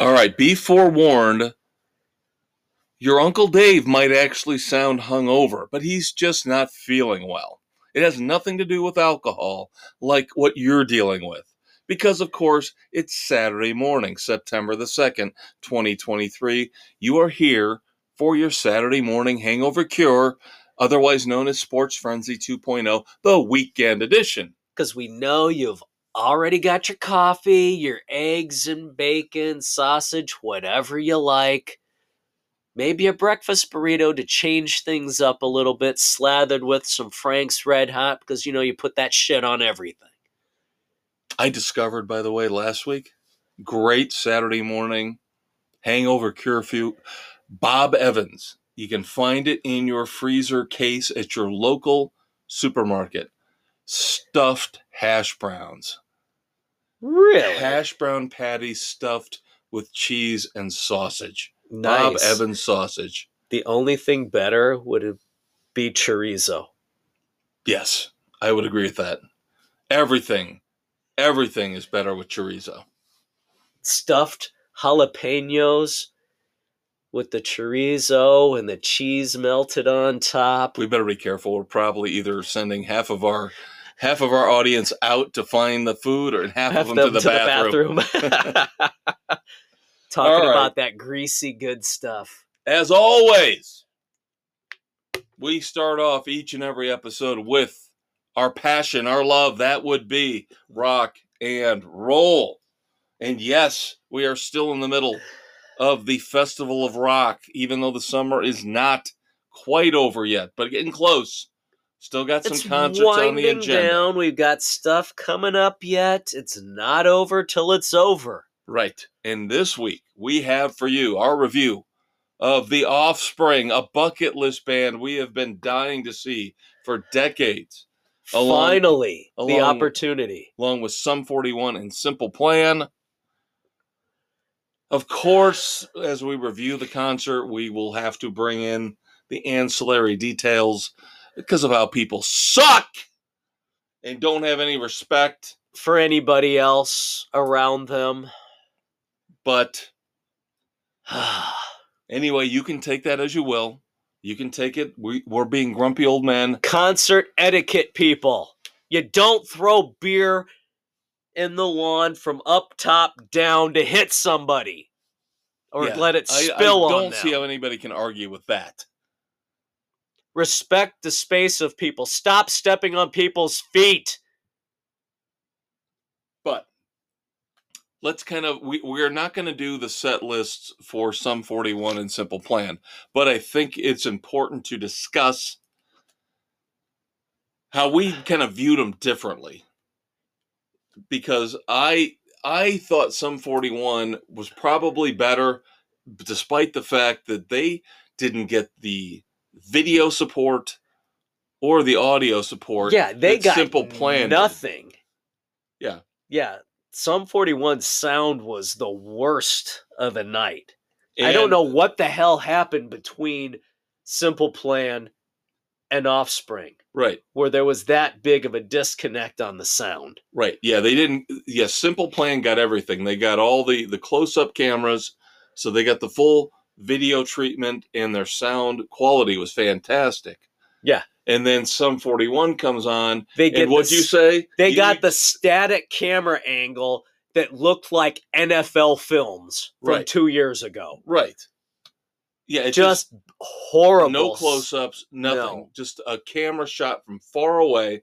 All right, be forewarned. Your Uncle Dave might actually sound hungover, but he's just not feeling well. It has nothing to do with alcohol, like what you're dealing with. Because, of course, it's Saturday morning, September the 2nd, 2023. You are here for your Saturday morning hangover cure, otherwise known as Sports Frenzy 2.0, the weekend edition. Because we know you've already got your coffee, your eggs and bacon, sausage, whatever you like. Maybe a breakfast burrito to change things up a little bit, slathered with some Frank's Red Hot, because you know you put that shit on everything. I discovered, by the way, last week, great Saturday morning hangover cure for Bob Evans. You can find it in your freezer case at your local supermarket. Stuffed hash browns. Really? Hash brown patties stuffed with cheese and sausage. nice. Bob Evans sausage. The only thing better would be chorizo. Yes, I would agree with that. Everything, everything is better with chorizo. Stuffed jalapenos with the chorizo and the cheese melted on top. We better be careful. We're probably either sending half of our half of our audience out to find the food, or half, Have of them, to the bathroom. bathroom. Talking right. about that greasy good stuff. As always, we start off each and every episode with our passion, our love. That would be rock and roll. And yes, we are still in the middle of the Festival of Rock, even though the summer is not quite over yet, but getting close. Still got some it's concerts on the agenda. down. We've got stuff coming up yet. It's not over till it's over. Right. And this week, we have for you our review of The Offspring, a bucket list band we have been dying to see for decades, Along- Finally, the opportunity. along with Sum 41 and Simple Plan. Of course, as we review the concert, we will have to bring in the ancillary details because of how people suck and don't have any respect. For anybody else around them. But Anyway, you can take that as you will. You can take it. We, we're being grumpy old men. Concert etiquette, people. You don't throw beer in the lawn from up top down to hit somebody or Yeah, let it I, I spill on I don't see how anybody can argue with that. Respect the space of people. Stop stepping on people's feet. But let's kind of we, we're not going to do the set lists for Sum 41 and simple plan but i think it's important to discuss how we kind of viewed them differently because i i thought Sum 41 was probably better despite the fact that they didn't get the video support or the audio support Yeah, they got simple plan nothing. Yeah. Yeah. Sum 41 sound was the worst of the night. I don't know what the hell happened between Simple Plan and Offspring, right where there was that big of a disconnect on the sound. Right. Yeah, they didn't yeah, Simple Plan got everything. They got all the the close-up cameras, so they got the full video treatment and their sound quality was fantastic. Yeah. And then Sum 41 comes on They get the you say? They You- got the static camera angle that looked like NFL films from Right. two years ago. Right. Yeah, it just, Just horrible. no close-ups, nothing. No. Just a camera shot from far away.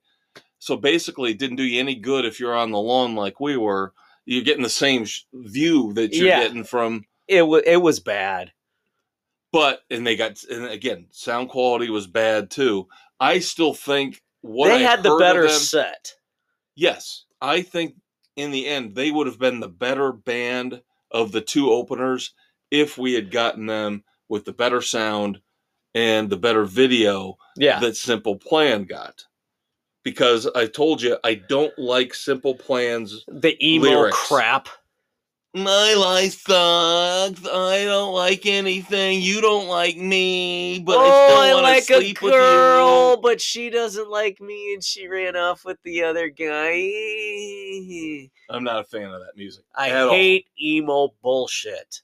So basically it didn't do you any good if you're on the lawn like we were. You're getting the same sh- view that you're Yeah. getting from It was it was bad. But and they got and again sound quality was bad too i still think what they I had the better them- set. yes i think in the end they would have been the better band of the two openers if we had gotten them with the better sound and the better video Yeah. that simple plan got because i told you i don't like simple plans the emo lyrics. crap. My life sucks. I don't like anything. You don't like me, but I oh, still want to like a sleep with girl, you. but she doesn't like me, and she ran off with the other guy. I'm not a fan of that music. I at all. hate emo bullshit.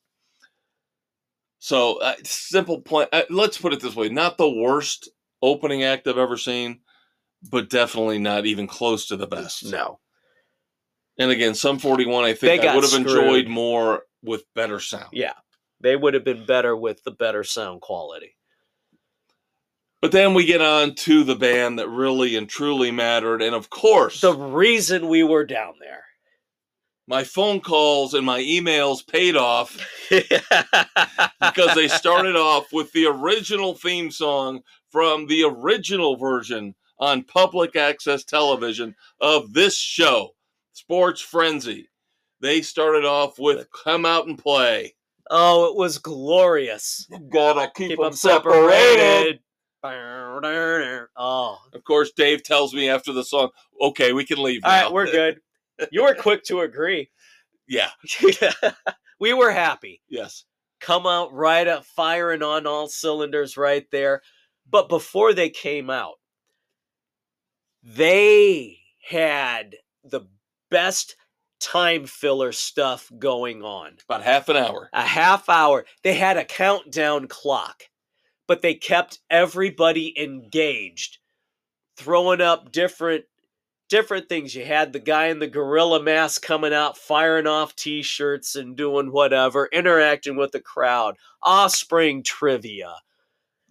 So uh, simple point. Uh, let's put it this way: not the worst opening act I've ever seen, but definitely not even close to the best. No, And again, Sum 41, I They think I would have enjoyed more with better sound. yeah, they would have been better with the better sound quality. But then we get on to the band that really and truly mattered, and of course, The reason we were down there. my phone calls and my emails paid off because they started off with the original theme song from the original version on public access television of this show, Sports Frenzy. They started off with Come Out and Play. oh, it was glorious. Gotta keep, Keep them them separated. separated. Oh, Of course, Dave tells me after the song, okay, we can leave all now. right, we're good. You were quick to agree. yeah, we were happy. yes. Come out right up, firing on all cylinders right there. But before they came out, they had the best time filler stuff going on. About half an hour. a half hour. They had a countdown clock, but they kept everybody engaged, throwing up different different things. You had the guy in the gorilla mask coming out, firing off t-shirts and doing whatever, interacting with the crowd. Offspring trivia,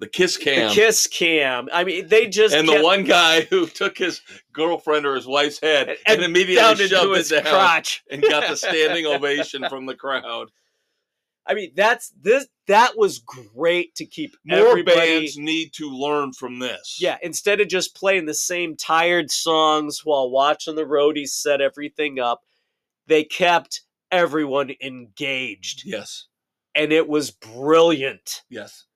The kiss cam. the kiss cam. I mean, they just and the one guy who took his girlfriend or his wife's head and, and immediately shoved into it his down crotch. and got the standing ovation from the crowd. I mean, that's this. That was great to keep More everybody. bands need to learn from this. Yeah, instead of just playing the same tired songs while watching the roadies set everything up, they kept everyone engaged. Yes. And it was brilliant. Yes.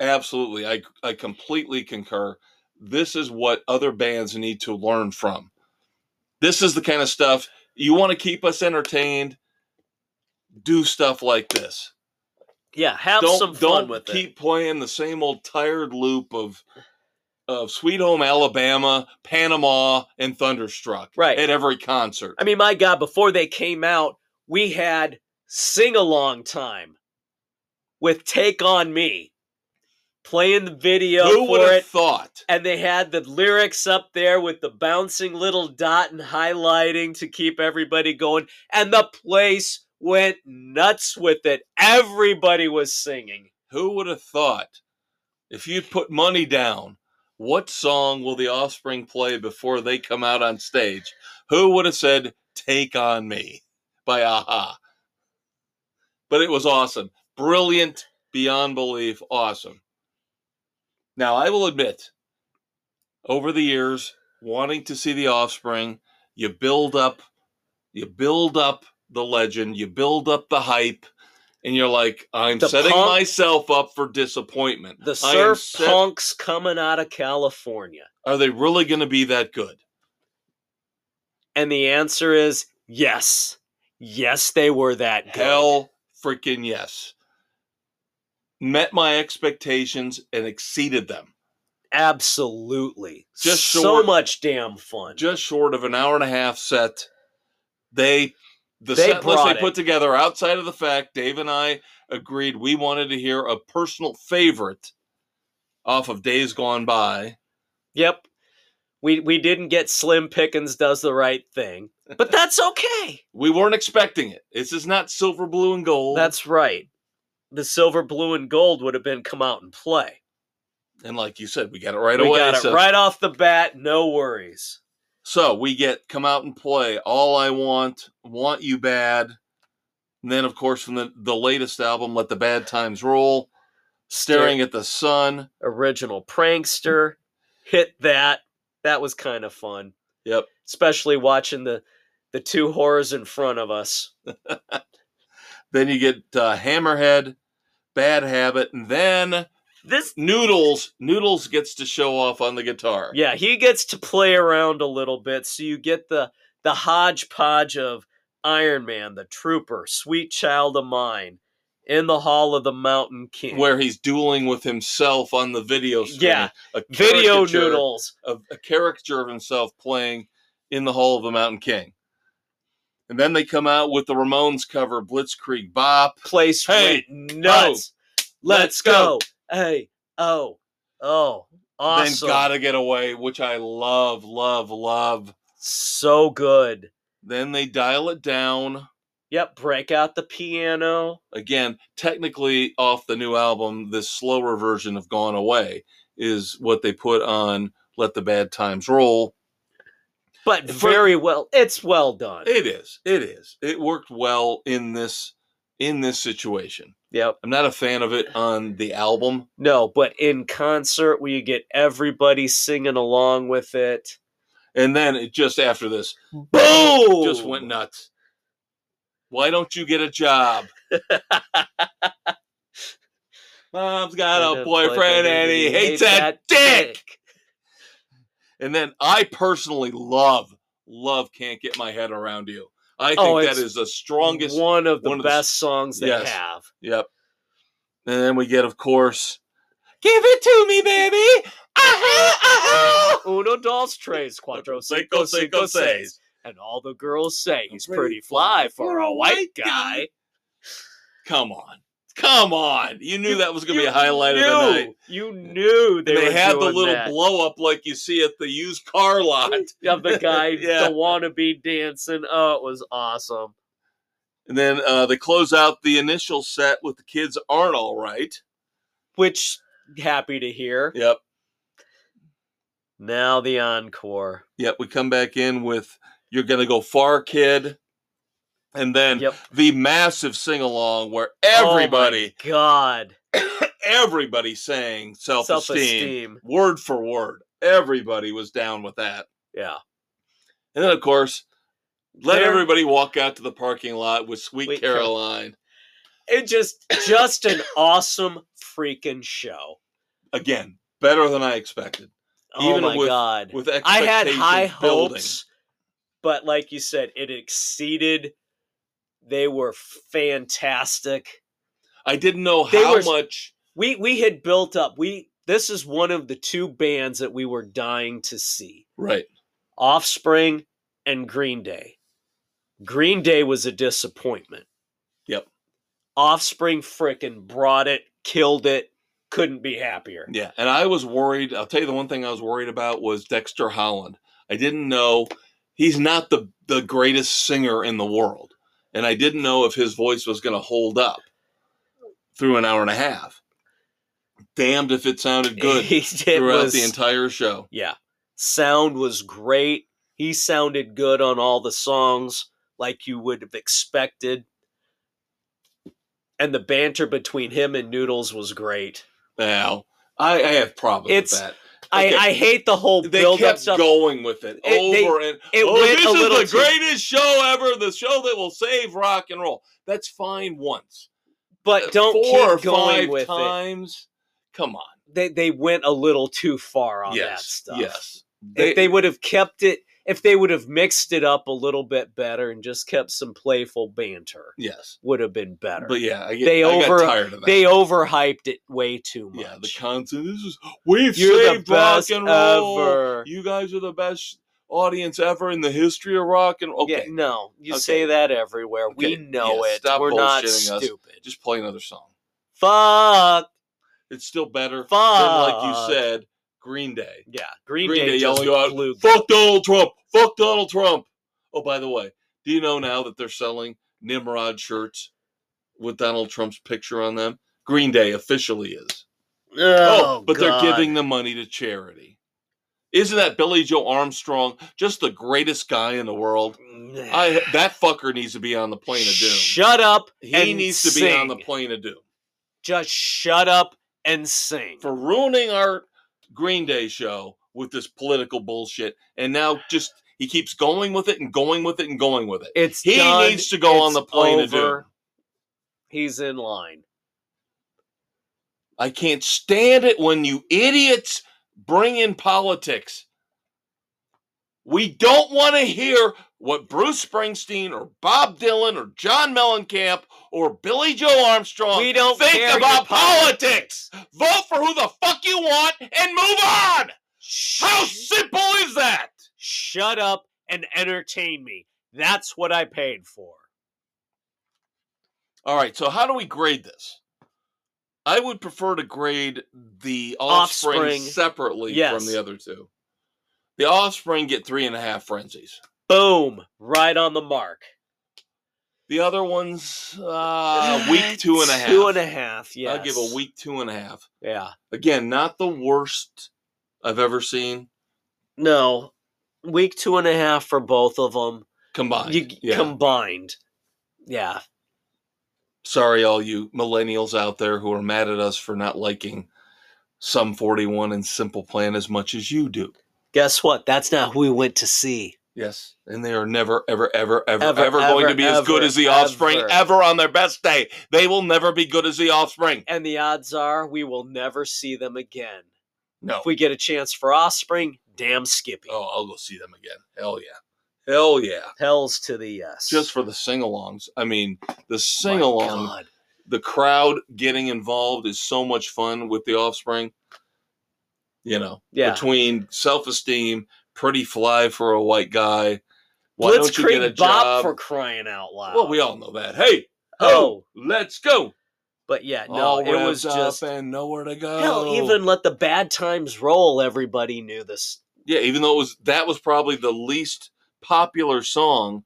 Absolutely. I I completely concur. This is what other bands need to learn from. This is the kind of stuff you want to keep us entertained. Do stuff like this. Yeah, have don't some fun don't with it. keep playing the same old tired loop of of Sweet Home Alabama, Panama, and Thunderstruck Right. at every concert. I mean, my God, before they came out, we had sing along time with Take On Me, playing the video Who for it. thought? and they had the lyrics up there with the bouncing little dot and highlighting to keep everybody going and the place went nuts with it everybody was singing Who would have thought? If you'd put money down, what song will the Offspring play before they come out on stage? Who would have said "Take on Me" by a-ha? But it was awesome, brilliant, beyond belief, awesome. Now I will admit, over the years, wanting to see the Offspring, you build up, you build up the legend, you build up the hype, and you're like, I'm The setting punk- myself up for disappointment. the surf set- punks coming out of california Are they really going to be that good? and the answer is yes yes they were that good Hell freaking yes. Met my expectations and exceeded them. absolutely Just so short- much damn fun Just short of an hour and a half set. They the They set list they it. put together outside of the fact Dave and I agreed we wanted to hear a personal favorite off of Days Gone By. yep we we didn't get slim pickens does the right thing but that's okay We weren't expecting it. This is not silver, blue, and gold. That's right. The silver, blue, and gold would have been come out and play. and like you said, we got it right we away. got it so- right off the bat. No worries. So we get come out and play all I want, want you bad. And then of course from the, the latest album, Let the Bad Times Roll, Staring at the Sun. Original prankster hit that. That was kind of fun, Yep. especially watching the the two horrors in front of us. Then you get uh, Hammerhead, Bad Habit, and then This, Noodles. Noodles gets to show off on the guitar. yeah, he gets to play around a little bit, so you get the the hodgepodge of Iron Man, the Trooper, Sweet Child of Mine, in the Hall of the Mountain King. where he's dueling with himself on the video screen. Yeah, a Video Noodles. of a caricature of himself playing in the Hall of the Mountain King. And then they come out with the Ramones cover, Blitzkrieg Bop. Place Hey, nuts. Let's go. Hey, oh, oh, awesome. Then Gotta Get Away, which I love, love, love. so good. Then they dial it down. Yep, break out the piano. Again, technically off the new album, this slower version of Gone Away is what they put on Let the Bad Times Roll. But For- very well. It's well done. It is. It is. It worked well in this in this situation. yep. I'm not a fan of it on the album. No, but in concert where you get everybody singing along with it. And then it just after this, mm-hmm. Boom! just went nuts. Why don't you get a job? Mom's got a boyfriend and he hates that dick. And then I personally love, love Can't Get My Head Around You. I oh, think Oh, that is the strongest. One of the one of the best songs they Yes. have. Yep. And then we get, of course, Give it to me, baby. Ah-ha, ah-ha. Uno, dos, tres, cuatro, cinco, cinco, seis. And all the girls say he's pretty fly for a white guy. Come on. Come on. You knew that was going to be a You highlight of the knew- night. You knew they, they had the little that. blow up like you see at the used car lot. of the guy, Yeah. the wannabe dancing. Oh, it was awesome. And then uh, they close out the initial set with the kids aren't all right. Which happy to hear. Yep. Now the encore. Yep. We come back in with You're Gonna Go Far, Kid. And then Yep. the massive sing along where Oh everybody, God. everybody sang self esteem, word for word. Everybody was down with that. Yeah. And then, of course, let There- everybody walk out to the parking lot with Sweet Sweet Carol- Caroline. It just just an awesome freaking show. Again, better than I expected. Oh Even my with- god. With I had high building. hopes, but like you said, it exceeded. They were fantastic. I didn't know They how were- much. We we had built up. We this is one of the two bands that we were dying to see. Right. Offspring and Green Day. Green Day was a disappointment. Yep. Offspring frickin' brought it, killed it, couldn't be happier. Yeah. And I was worried. I'll tell you the one thing I was worried about was Dexter Holland. I didn't know he's not the the greatest singer in the world, and I didn't know if his voice was going to hold up through an hour and a half. Damned if it sounded good it throughout was, the entire show. Yeah. Sound was great. He sounded good on all the songs like you would have expected. And the banter between him and Noodles was great. Now, I, I have problems It's- with that. I. I hate the whole They build up kept stuff. going with it, It- they- over and it oh, went this is the too- greatest show ever, the show that will save rock and roll. That's fine once, but don't Uh, four or keep going five with it. times. Come on, They they went a little too far on that stuff. yes. if they would have kept it, if they would have mixed it up a little bit better and just kept some playful banter, yes, would have been better. but yeah, I get, They I over- got tired of that. they overhyped it way too much. yeah, the content. This is we've You're the saved rock and roll. ever. You guys are the best audience ever in the history of rock and okay. Yeah, no, you Okay. say that everywhere. We know yeah, it. stop We're not bullshitting us. stupid. Just play another song. Fuck. It's still better Fuck. than like you said, Green Day. Yeah, Green, Green Day, Day yelling out. Fuck Donald Trump! Fuck Donald Trump! Oh, by the way, do you know now that they're selling Nimrod shirts with Donald Trump's picture on them? Green Day officially is. Oh, oh but God. they're giving the money to charity. Isn't that Billie Joe Armstrong just the greatest guy in the world? I that fucker needs to be on the plane of doom. Shut up. He needs to be on the plane of doom Just shut up and sing. for ruining our Green Day show with this political bullshit. And now just he keeps going with it and going with it and going with it. It's He done. needs to go on the plane over. He's in line. I can't stand it when you idiots bring in politics. We don't want to hear what Bruce Springsteen or Bob Dylan or John Mellencamp or Billie Joe Armstrong We don't think about your politics. Vote for who the fuck you want and move on. How simple is that? Shut up and entertain me. That's what I paid for. All right, so how do we grade this? I would prefer to grade the offspring, Offspring. separately Yes. from the other two. The offspring get three and a half frenzies. Boom. Right on the mark. The other ones, uh, week two and a half. Two and a half, yes. I'll give a week two and a half. Yeah. Again, not the worst I've ever seen No. Week two and a half for both of them. combined. You yeah. combined. Yeah. Sorry, all you millennials out there who are mad at us for not liking Sum 41 and Simple Plan as much as you do. Guess what? That's not who we went to see. Yes, and they are never, ever, ever, ever, Ever, ever, going ever, to be as good as the Offspring ever. ever on their best day. They will never be good as the Offspring. And the odds are we will never see them again. No. If we get a chance for Offspring, damn Skippy. Oh, I'll go see them again. Hell yeah. Hell yeah. Hells to the yes. Just for the sing-alongs. I mean, the sing-along, the crowd getting involved is so much fun with the Offspring. You know, Yeah. between self-esteem, pretty fly for a white guy. Why don't you get a Bop job? for crying out loud. well, we all know that. Hey, Oh, let's go. but yeah, no, All it was just and nowhere to go. hell. Even let the bad times roll. Everybody knew this. yeah, even though it was that was probably the least popular song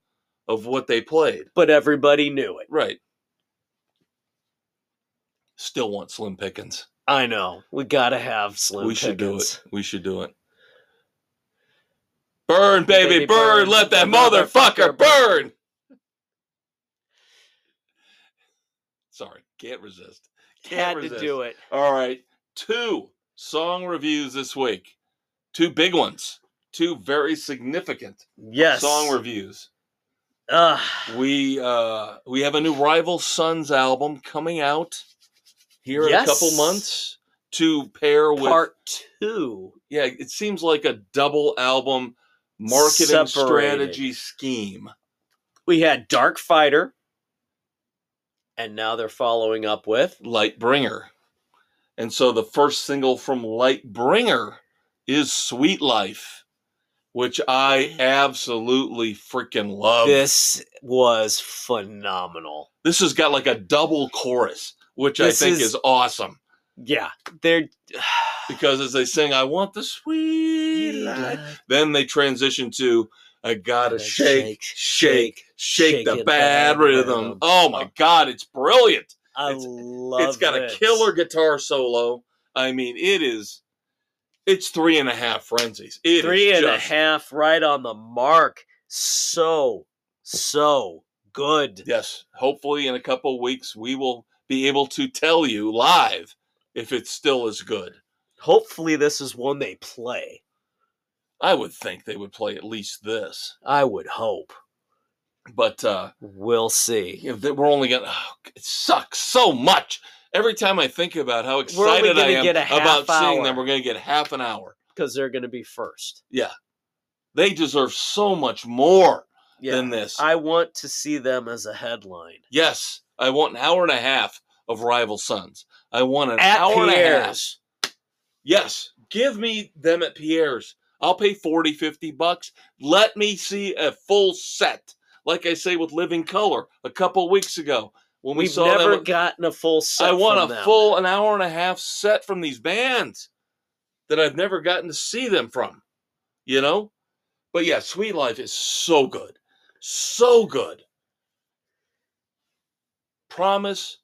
of what they played. but everybody knew it. Right. Still want Slim Pickens. I know. We gotta have Slim. we should do it. We should do it. Burn, baby, burn. Let that motherfucker burn. Sorry, can't resist. Can't Had to do it. All right, two song reviews this week. Two big ones. Two very significant Yes. song reviews. Ugh. We uh we have a new Rival Sons album coming out here in a couple months to pair with Part two. yeah, it seems like a double album marketing Separated. strategy scheme. We had Darkfighter, and now they're following up with Lightbringer. And so the first single from Lightbringer is Sweet Life, which I absolutely freaking love. this was phenomenal. This has got like a double chorus, which This I think is- is awesome. Yeah, they're Because as they sing, I want the sweet Then they transition to I gotta shake, shake, shake, shake the bad rhythm. rhythm. Oh my god, it's brilliant. I It's- love. it. It's got a killer guitar solo. I mean, it is it's three and a half frenzies. It is Three and a half, right on the mark. So, so good. Yes. Hopefully in a couple weeks we will be able to tell you live if it's still as good. Hopefully, this is one they play. I would think they would play at least this. I would hope. But uh We'll see. you know, that we're only gonna oh, it sucks so much. Every time I think about how excited I am get a half about seeing them, we're gonna get half an hour. Because they're going to be first. Yeah, They deserve so much more Yeah. than this. I want to see them as a headline. yes, I want an hour and a half of Rival Sons. I want an At hour and a half. Yes, give me them at Pierre's. I'll pay 40, 50 bucks. Let me see a full set. Like I say with Living Colour a couple weeks ago when we We've saw never gotten a full set. I want a them. full an hour and a half set from these bands that I've never gotten to see them from. You know? But yeah, Sweet Life is so good. So good. Promise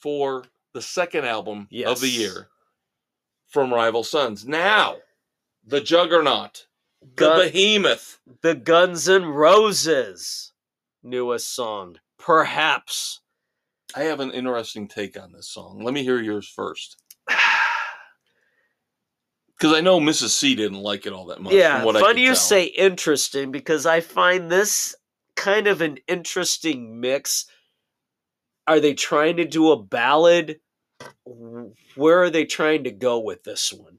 for the second album of the year from Rival Sons. Now, the Juggernaut, the Behemoth. the Guns N' Roses newest song. Perhaps. I have an interesting take on this song. Let me hear yours first. Because I know Mrs. C didn't like it all that much. yeah, funny you tell. say interesting because I find this kind of an interesting mix. Are they trying to do a ballad? Where are they trying to go with this one?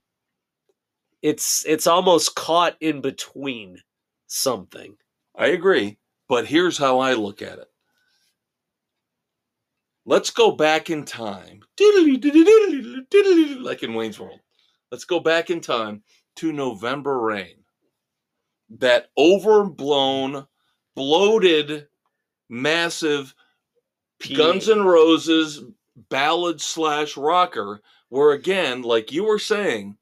It's it's almost caught in between something. I agree. But here's how I look at it. Let's go back in time. Like in Wayne's World. Let's go back in time to November Rain. That overblown, bloated, massive P- Guns N' Roses ballad slash rocker, where again, like you were saying,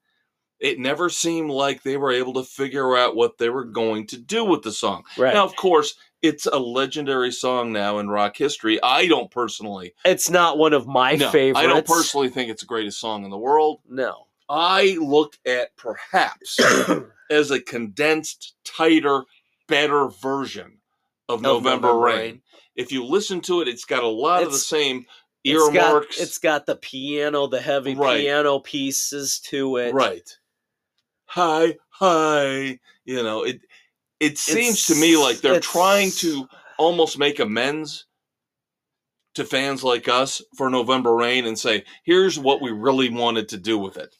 it never seemed like they were able to figure out what they were going to do with the song. Right. Now, of course, it's a legendary song now in rock history. I don't personally, it's not one of my no, favorites. I don't personally think it's the greatest song in the world. No. I look at perhaps as a condensed, tighter, better version of November, Rain. If you listen to it, it's got a lot of the It's- same It's got, earmarks. it's got the piano, the heavy Right. piano pieces to it. right. Hi, hi. You know, it it seems to me like they're trying to almost make amends to fans like us for November Rain and say, here's what we really wanted to do with it.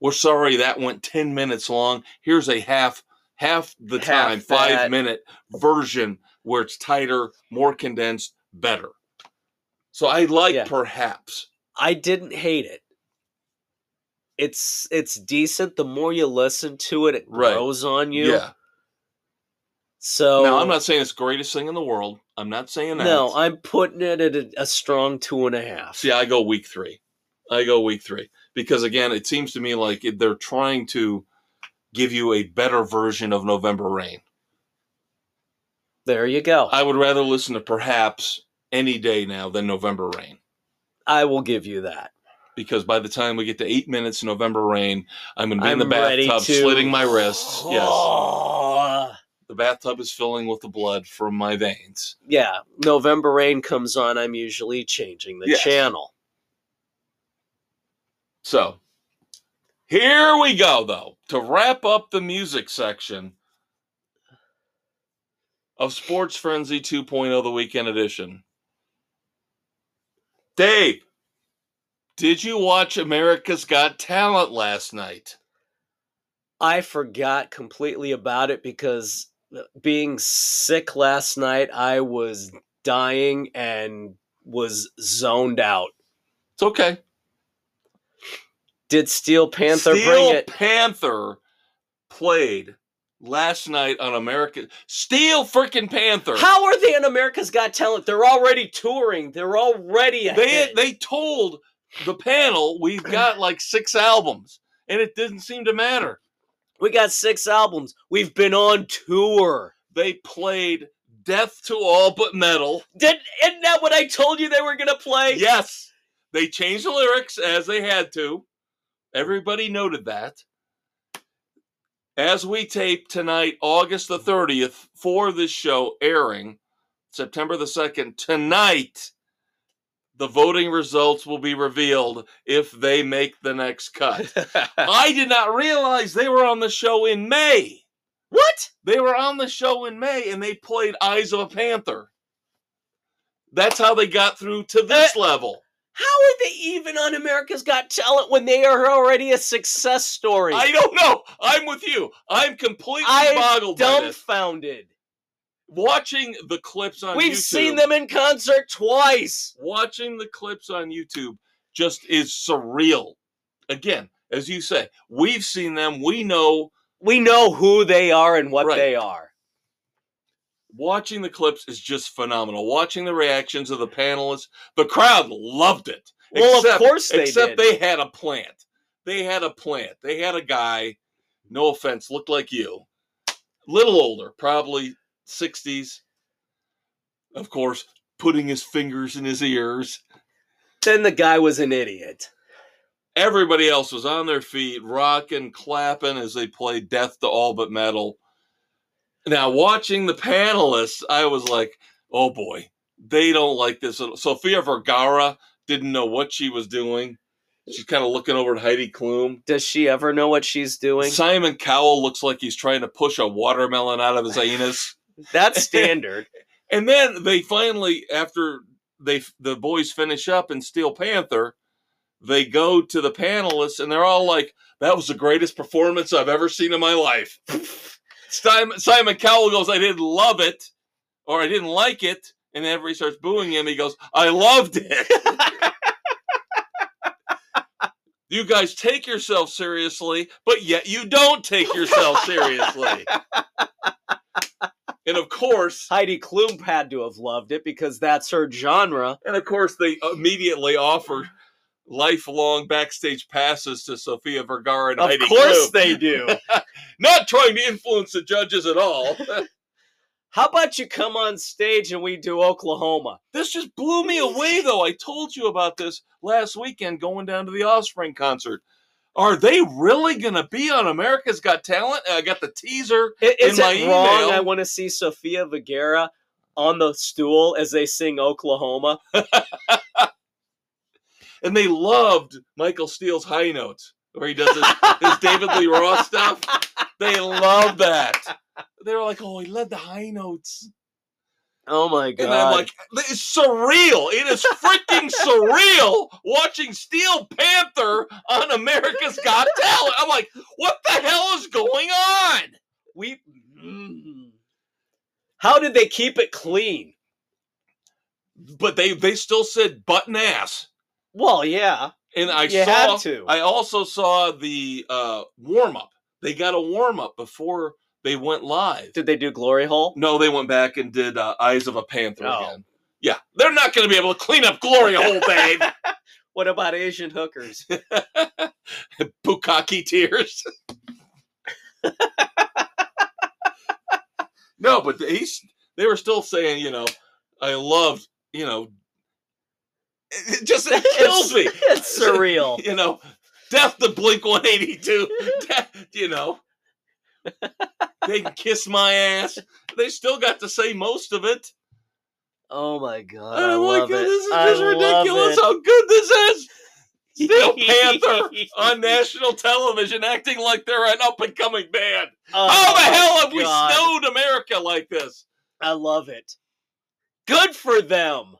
We're sorry that went 10 minutes long. Here's a half half the Half time, that. five minute version where it's tighter, more condensed, better. So I like Yeah. perhaps. I didn't hate it. It's it's decent. The more you listen to it, it Right. grows on you. Yeah. So Now I'm not saying it's the greatest thing in the world. I'm not saying that. No, I'm putting it at a, a strong two and a half. See, I go week three. I go week three because again, it seems to me like it- they're trying to give you a better version of November Rain. There you go. I, I would rather listen to perhaps any day now than November Rain I will give you that. Because by the time we get to eight minutes of November Rain, I'm going to be in I'm the ready bathtub to- slitting my wrists. Yes, the bathtub is filling with the blood from my veins. yeah. November rain comes on. I'm usually changing the Yes. channel. So here we go, though, to wrap up the music section of Sports Frenzy 2.0, the weekend edition. Dave, did you watch America's Got Talent last night? I forgot completely about it because uh, being sick last night, I was dying and was zoned out. It's okay. Did Steel Panther Steel bring it? Panther played last night on America. Steel freaking Panther. How are they in America's Got Talent? They're already touring. They're already they they told the panel we've got like six albums, and it didn't seem to matter. we got six albums. We've been on tour. They played "Death to All But Metal." Did isn't that what I told you they were gonna play? Yes, they changed the lyrics as they had to. Everybody noted that. As we tape tonight, August the 30th, for this show airing September the 2nd, tonight, the voting results will be revealed if they make the next cut. I did not realize they were on the show in May. what? They were on the show in May and they played Eyes of a Panther. That's how they got through to this uh, level. How are they even on America's Got Talent when they are already a success story? I don't know. I'm with you. I'm completely I'm boggled dumbfounded. Watching the clips on We've YouTube. seen them in concert twice. Watching the clips on YouTube just is surreal. Again, as you say, we've seen them. We know We know who they are and what Right. they are. watching the clips is just phenomenal. Watching the reactions of the panelists, the crowd loved it. Well, Except- of course they Except did. they had a plant. They had a plant. They had a guy, no offense, looked like you. Little older, probably 60s. Of course, putting his fingers in his ears. then the guy was an idiot. Everybody else was on their feet, rocking, clapping as they played Death to All But Metal. Now, watching the panelists, I was like, oh boy, they don't like this. Sofia Vergara didn't know what she was doing. She's kind of looking over at Heidi Klum. Does she ever know what she's doing? Simon Cowell looks like he's trying to push a watermelon out of his anus. That's standard. And then they finally, after they the boys finish up in Steel Panther, they go to the panelists and they're all like, "That was the greatest performance I've ever seen in my life." Simon, Simon Cowell goes, I didn't love it, or I didn't like it. And everybody starts booing him. He goes, I loved it. you guys take yourself seriously, but yet you don't take yourself seriously. And of course, Heidi Klum had to have loved it because that's her genre. and of course, they immediately offer lifelong backstage passes to Sofia Vergara and Heidi. Of course they do. Not trying to influence the judges at all. How about you come on stage and we do Oklahoma? This just blew me away, though. I told you about this last weekend going down to the Offspring concert. Are they really going to be on America's Got Talent? I got the teaser. I- Is In my it wrong? email- I want to see Sofia Vergara on the stool as they sing Oklahoma. And they loved Michael Steele's high notes, where he does his, his David Lee Roth stuff. They love that. They were like, oh, he led the high notes. Oh my god! And I'm like, it's surreal. It is freaking surreal watching Steel Panther on America's Got Talent. I'm like, what the hell is going on? we. Mm. How did they keep it clean? But they they still said butt and ass. Well, yeah, And I you saw. I also saw the uh, warm up. They got a warm up before they went live. did they do Glory Hole? No, they went back and did uh, Eyes of a Panther Oh. again. Yeah, they're not going to be able to clean up Glory Hole, babe. What about Asian hookers? Bukkake tears. no, but they they were still saying, you know, I loved, you know, it it just it kills me. It's surreal. You know, death to Blink 182. Death, you know, they can kiss my ass. They still got to say most of it. Oh my god! I I'm love "Oh, it. this is I just ridiculous it. how good this is. Steel Panther on national television acting like they're an up and coming band. Oh How the hell have we snowed America like this? I love it. Good for them.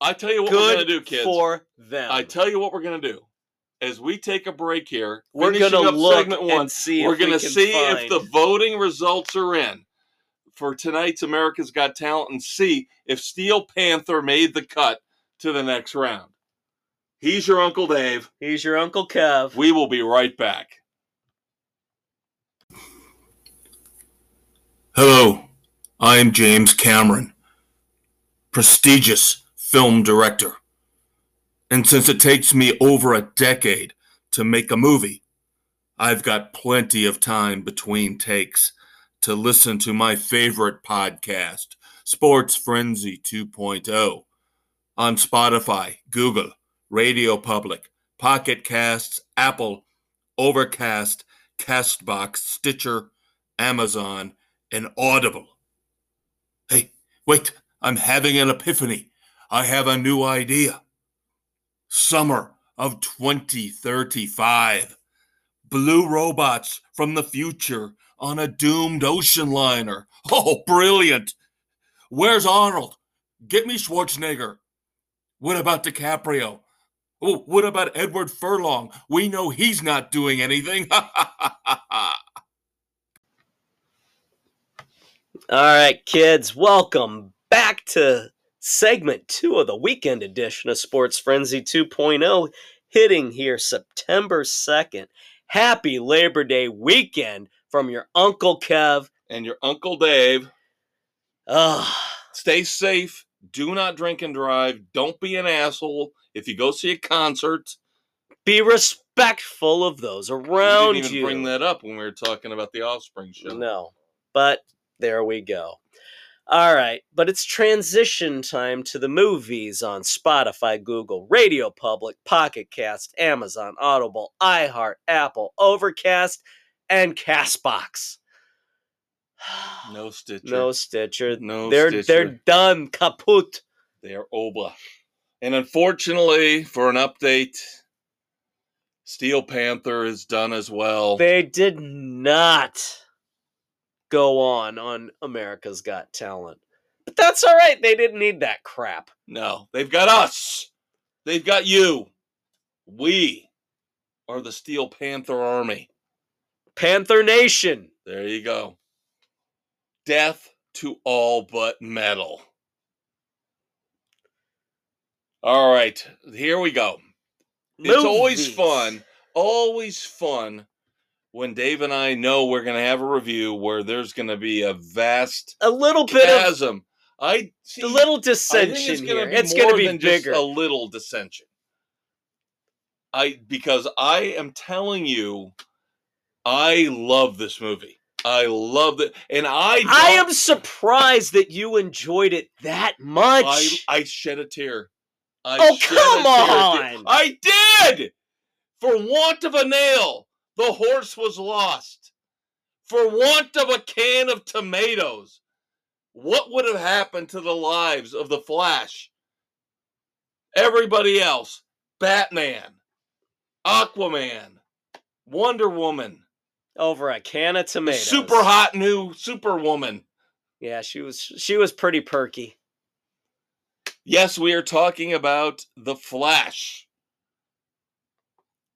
I tell you what we're gonna do, kids. for them. I tell you what we're gonna do. As we take a break here, we're gonna look segment one. and see. We're gonna can see find... if the voting results are in for tonight's America's Got Talent and see if Steel Panther made the cut to the next round. He's your Uncle Dave. He's your Uncle Kev. We will be right back. Hello, I'm James Cameron, prestigious film director. And since it takes me over a decade to make a movie, I've got plenty of time between takes to listen to my favorite podcast, Sports Frenzy 2.0, on Spotify, Google, Radio Public, Pocket Casts, Apple, Overcast, Castbox, Stitcher, Amazon, and Audible. Hey, wait, I'm having an epiphany. I have a new idea. Summer of 2035. Blue robots from the future on a doomed ocean liner. Oh, brilliant. Where's Arnold? Get me Schwarzenegger. What about DiCaprio? Oh, what about Edward Furlong? We know he's not doing anything. All right, kids, welcome back to segment two of the weekend edition of Sports Frenzy 2.0, hitting here September 2nd. Happy Labor Day weekend from your Uncle Kev. and your Uncle Dave. Ugh. Stay safe. Do not drink and drive. Don't be an asshole. If you go see a concert, be respectful of those around didn't even you. bring that up when we were talking about the Offspring show. No, but there we go. All right, but it's transition time to the movies on Spotify, Google, Radio Public, Pocket Cast, Amazon, Audible, iHeart, Apple, Overcast, and Castbox. No Stitcher. No Stitcher. No they're Stitcher. they're done. Kaput. They are Oba. And unfortunately, for an update, Steel Panther is done as well. They did not go on on America's Got Talent. But that's all right. They didn't need that crap. no, they've got us. They've got you. We are the Steel Panther Army. Panther Nation. There you go. death to all but metal. All right, here we go. It's always fun, always fun when Dave and I know we're going to have a review where there's going to be a vast A little bit of chasm. I see. a little dissension it's gonna here. be It's going to be than just bigger. a little dissension. I because I am telling you, I love this movie. I love it, and I I am surprised that you enjoyed it that much. I, I shed a tear. I Oh, come tear. on! I did. For want of a nail, the horse was lost. For want of a can of tomatoes, what would have happened to the lives of the Flash? Everybody else, Batman, Aquaman, Wonder Woman, Over a can of tomatoes. super hot new Superwoman. Yeah, she was she was pretty perky. Yes, we are talking about The Flash,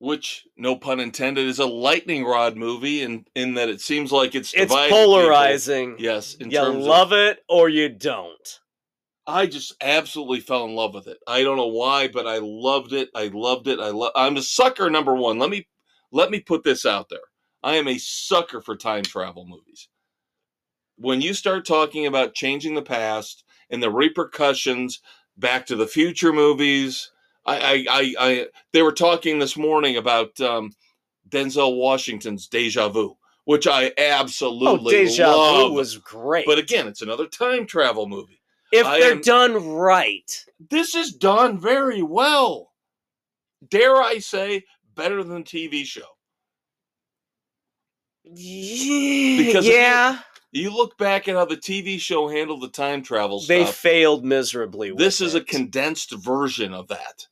which, no pun intended, is a lightning rod movie in, in that it seems like it's It's dividing people. polarizing. Yes, in you love of, it or you don't. I just absolutely fell in love with it. I don't know why, but I loved it. I loved it. I love. I'm a sucker number one. Let me let me put this out there. I am a sucker for time travel movies. When you start talking about changing the past and the repercussions, Back to the Future movies. I, I, I, I they were talking this morning about um, Denzel Washington's Deja Vu, which I Oh, absolutely Deja love. Vu was great. but again, it's another time travel movie. if I they're am- done right, This is done very well. Dare I say, better than the TV show. because yeah, You look back at how the TV show handled the time travel stuff. they failed miserably. With this is a condensed version of that.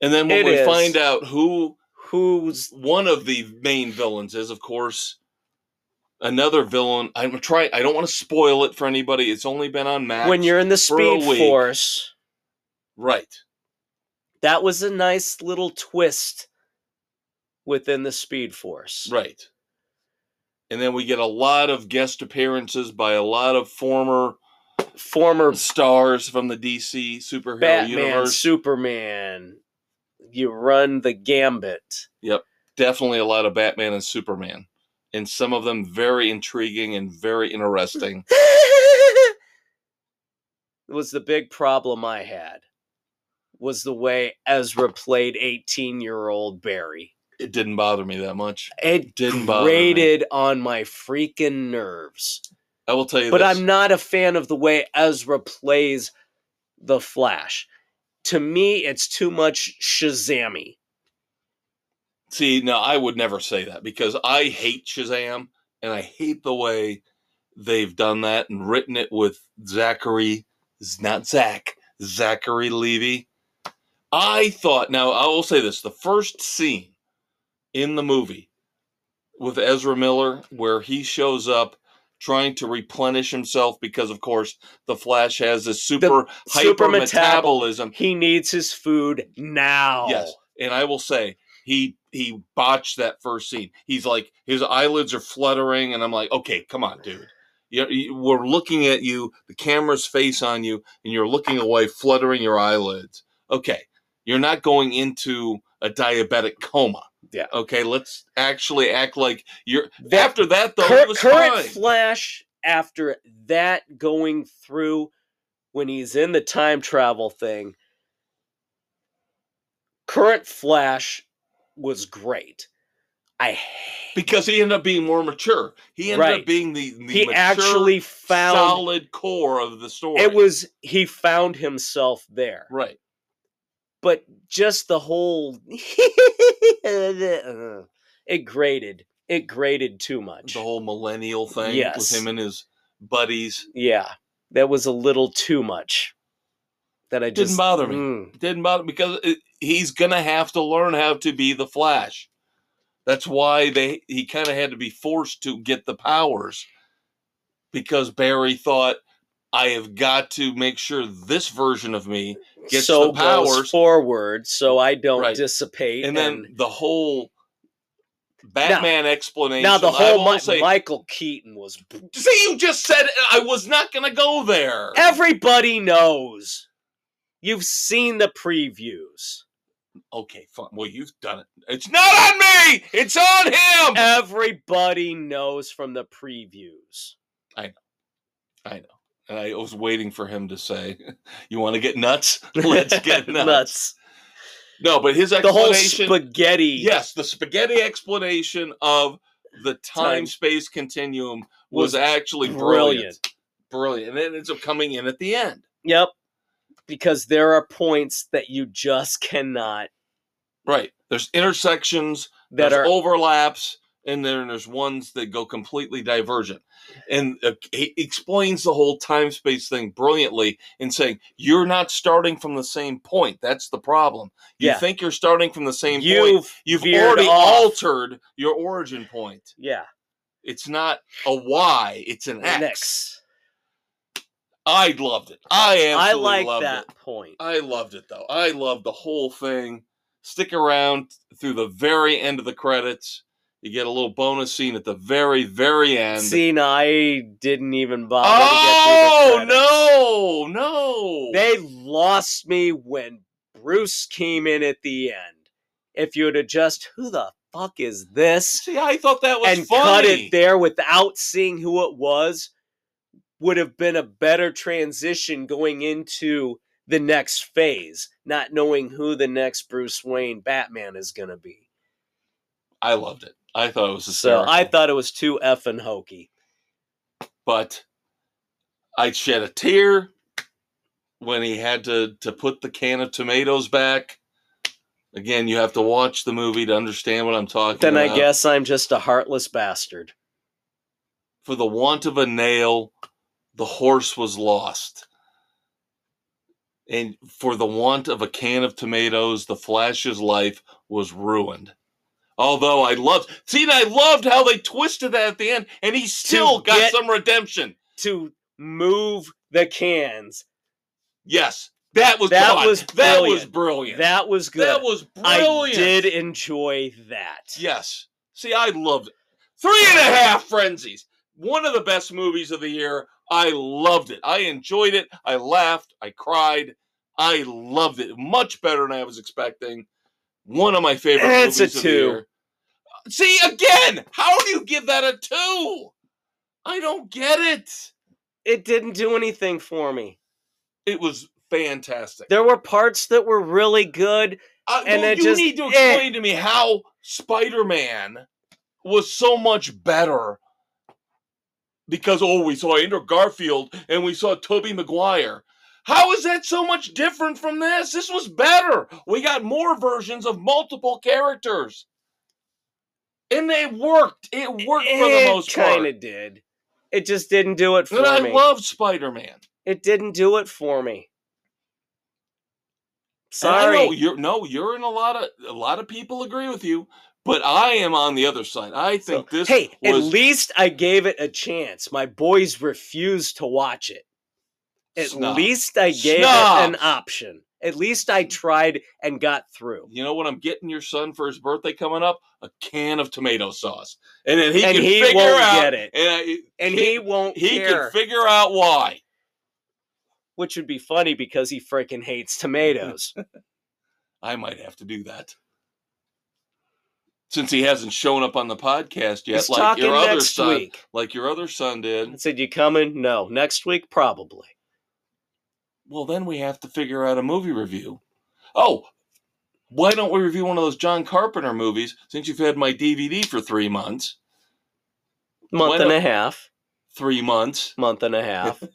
And then when It we is. find out who who's one of the main villains is, of course, another villain. I'm try. I don't want to spoil it for anybody. It's only been on Max. when you're in the Speed. Force. right. That was a nice little twist within the Speed Force. Right. And then we get a lot of guest appearances by a lot of former Former stars from the DC superhero Batman, universe. Superman. You run the gambit. Yep. Definitely a lot of Batman and Superman. And some of them very intriguing and very interesting. it was the big problem I had. Was the way Ezra played 18 year old Barry. It didn't bother me that much. It Didn't bother me. grated on my freaking nerves. I will tell you But this. I'm not a fan of the way Ezra plays the Flash. To me, it's too much Shazammy. See, no, I would never say that because I hate Shazam and I hate the way they've done that and written it with Zachary, not Zach, Zachary Levi. I thought, now I will say this the first scene in the movie with Ezra Miller where he shows up trying to replenish himself because, of course, the Flash has a super super hyper metabol- metabolism. He needs his food now. Yes, and I will say he he botched that first scene. He's like his eyelids are fluttering, and I'm like, okay, come on, dude. You, you, we're looking at you. The camera's face on you, and you're looking away, fluttering your eyelids. Okay, you're not going into a diabetic coma. Yeah. Okay, let's actually act like you're. That- after that, though, Cur- current fine. Flash, after that going through when he's in the time travel thing, current Flash was great. I hate because he ended up being more mature. He ended Right. up being the, the he mature, actually found solid core of the story. it was he found himself there. right. But just the whole it grated. It grated too much. the whole millennial thing Yes. with him and his buddies yeah. That was a little too much. That I Didn't bother me. Mm. didn't bother because it, he's gonna have to learn how to be the Flash. That's why they he kind of had to be forced to get the powers because Barry thought I have got to make sure this version of me gets so the powers. forward so I don't Right. dissipate. and then the whole Batman explanation. now the whole Mi- say, Michael Keaton was. See, you just said I was not going to go there. Everybody knows. You've seen the previews. Okay, fine. Well, you've done it. It's not on me. It's on him. Everybody knows from the previews. I know. And I was waiting for him to say, "You want to get nuts? Let's get nuts." No, but his explanation, The whole spaghetti. yes, the spaghetti explanation of the Time. time space continuum was, Was actually brilliant. brilliant. Brilliant, and it ends up coming in at the end. Yep. Because there are points that you just cannot Right. There's intersections that there's are overlaps and then there's ones that go completely divergent. And uh, he explains the whole time space thing brilliantly in saying you're not starting from the same point. That's the problem. You Yeah. think you're starting from the same point. You've already off. altered your origin point. Yeah. It's not a y it's an x, X. i loved it. I absolutely I like loved that it. point. i loved it though. I loved the whole thing. Stick around through the very end of the credits you get a little bonus scene at the very very end Scene I didn't even bother Oh to get the oh, no, no! They lost me when Bruce came in at the end. If you would have just, who the fuck is this? See, I thought that was and funny. cut it there without seeing who it was, would have been a better transition going into the next phase, not knowing who the next Bruce Wayne Batman is going to be. I loved it. I thought it was So hysterical. I thought it was too effing hokey. but I shed a tear when he had to to put the can of tomatoes back. Again, you have to watch the movie to understand what I'm talking Then about. I guess I'm just a heartless bastard. for the want of a nail, the horse was lost. And for the want of a can of tomatoes, the Flash's life was ruined. Although I loved, see, I loved how they twisted that at the end, and he still got some redemption. To move the cans. Yes, that was That God, was that was brilliant. brilliant. That was good. That was brilliant. I brilliant. did enjoy that. Yes. See, I loved it. Three and a half frenzies. One of the best movies of the year. I loved it. I enjoyed it. I laughed. I cried. I loved it. Much better than I was expecting. One of my favorite It's a movies of the two. year. See, again, how do you give that a two? I don't get it. It didn't do anything for me. It was fantastic. There were parts that were really good. Uh, and well, you just- need to eh. explain to me how Spider-Man was so much better because oh, we saw Andrew Garfield and we saw Tobey Maguire. How is that so much different from this? This was better. We got more versions of multiple characters. And they worked. It worked for the most part. kind of did. It just didn't do it for me. And I me. love Spider-Man. it didn't do it for me. I Sorry. you're no, you're in a lot of a lot of people agree with you, but I am on the other side. I think So, this hey, at least I gave it a chance. My boys refused to watch it. At Snobs. least I gave it an option. At least I tried and got through. you know what I'm getting your son for his birthday coming up? A can of tomato sauce, and then he And can he figure won't out get it. and I, And he, he won't he care. can figure out why. which would be funny because he freaking hates tomatoes. I might have to do that since he hasn't shown up on the podcast yet, He's like your other son, week. like your other son did. I said, "You coming? No, next week probably." Well, then we have to figure out a movie review. Oh, why don't we review one of those John Carpenter movies? Since you've had my DVD for three months, Month and a half. three months. Month and a half.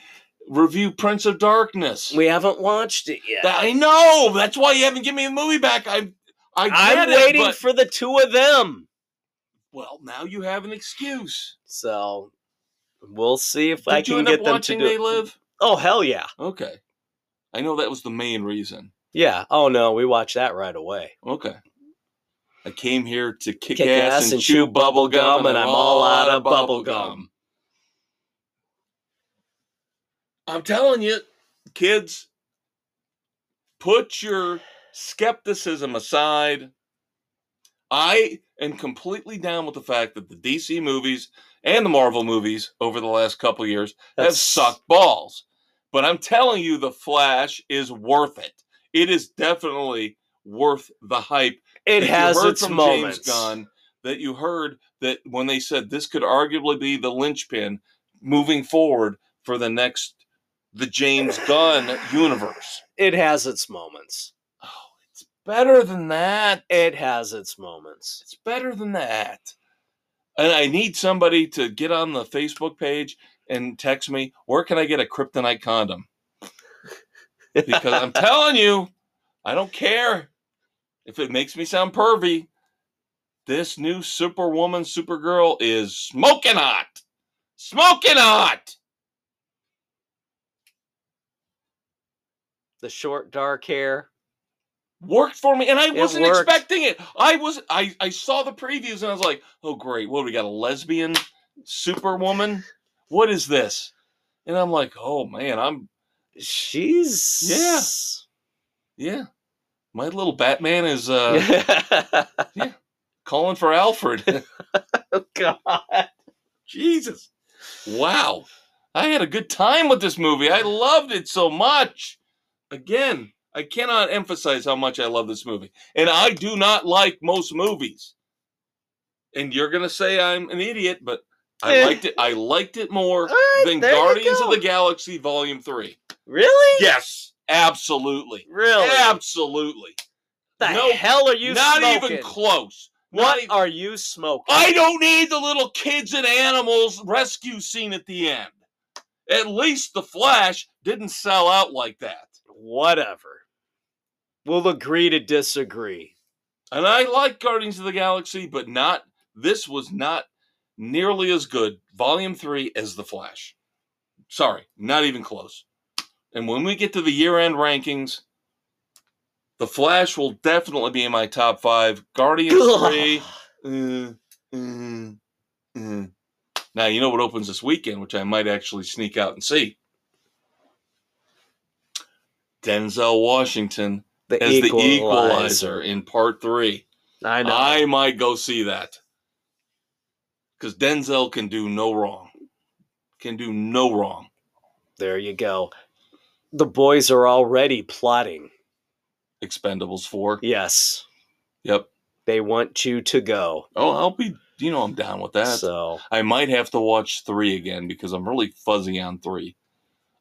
Review Prince of Darkness. we haven't watched it yet. I know. That's why you haven't given me the movie back. I, I I'm it, waiting but- for the two of them. Well, now you have an excuse. So we'll see if Did I can get them to do They. Live? Oh hell yeah, Okay. I know that was the main reason. yeah. Oh no, we watched that right away. Okay. I came here to kick, Kick ass, and, chew bubble gum, and I'm all out of bubble gum. I'm telling you, kids, put your skepticism aside. I am completely down with the fact that the DC movies and the Marvel movies over the last couple years have sucked balls. But I'm telling you, The Flash is worth it. It is definitely worth the hype. It has its from moments. James Gunn that you heard that when they said this could arguably be the linchpin moving forward for the next the James Gunn universe. It has its moments. Oh, it's better than that. It has its moments. It's better than that. And I need somebody to get on the Facebook page and text me, where can I get a kryptonite condom? Because I'm telling you, I don't care if it makes me sound pervy. This new Superwoman, Supergirl is smoking hot. Smoking hot. the short dark hair. Worked for me, and I wasn't worked. expecting it. I was I, I saw the previews and I was like, oh great, what we got a lesbian superwoman? What is this? And I'm like, oh man, I'm She's yeah. Yeah. My little Batman is uh calling for Alfred. oh God. Jesus. Wow. I had a good time with this movie. I loved it so much. Again, I cannot emphasize how much I love this movie. And I do not like most movies. And you're going to say I'm an idiot, but I liked it. I liked it more right, than Guardians of the Galaxy Volume 3. Really? Yes, absolutely. Really? Absolutely. the no, hell are you not smoking? even close. What even- are you smoking? I don't need the little kids and animals rescue scene at the end. At least the Flash didn't sell out like that. Whatever. We'll agree to disagree. And I like Guardians of the Galaxy, but not this was not nearly as good, volume 3 as the Flash. Sorry, not even close. And when we get to the year-end rankings, the Flash will definitely be in my top 5. Guardians 3 Uh, uh, uh. Now you know what opens this weekend, which I might actually sneak out and see. Denzel Washington the as equalizer. the Equalizer in Part Three. I know. I might go see that because Denzel can do no wrong. Can do no wrong. there you go. The boys are already plotting. Expendables Four. Yes. Yep. They want you to go. Oh, I'll be. You know, I'm down with that. So I might have to watch three again because I'm really fuzzy on three.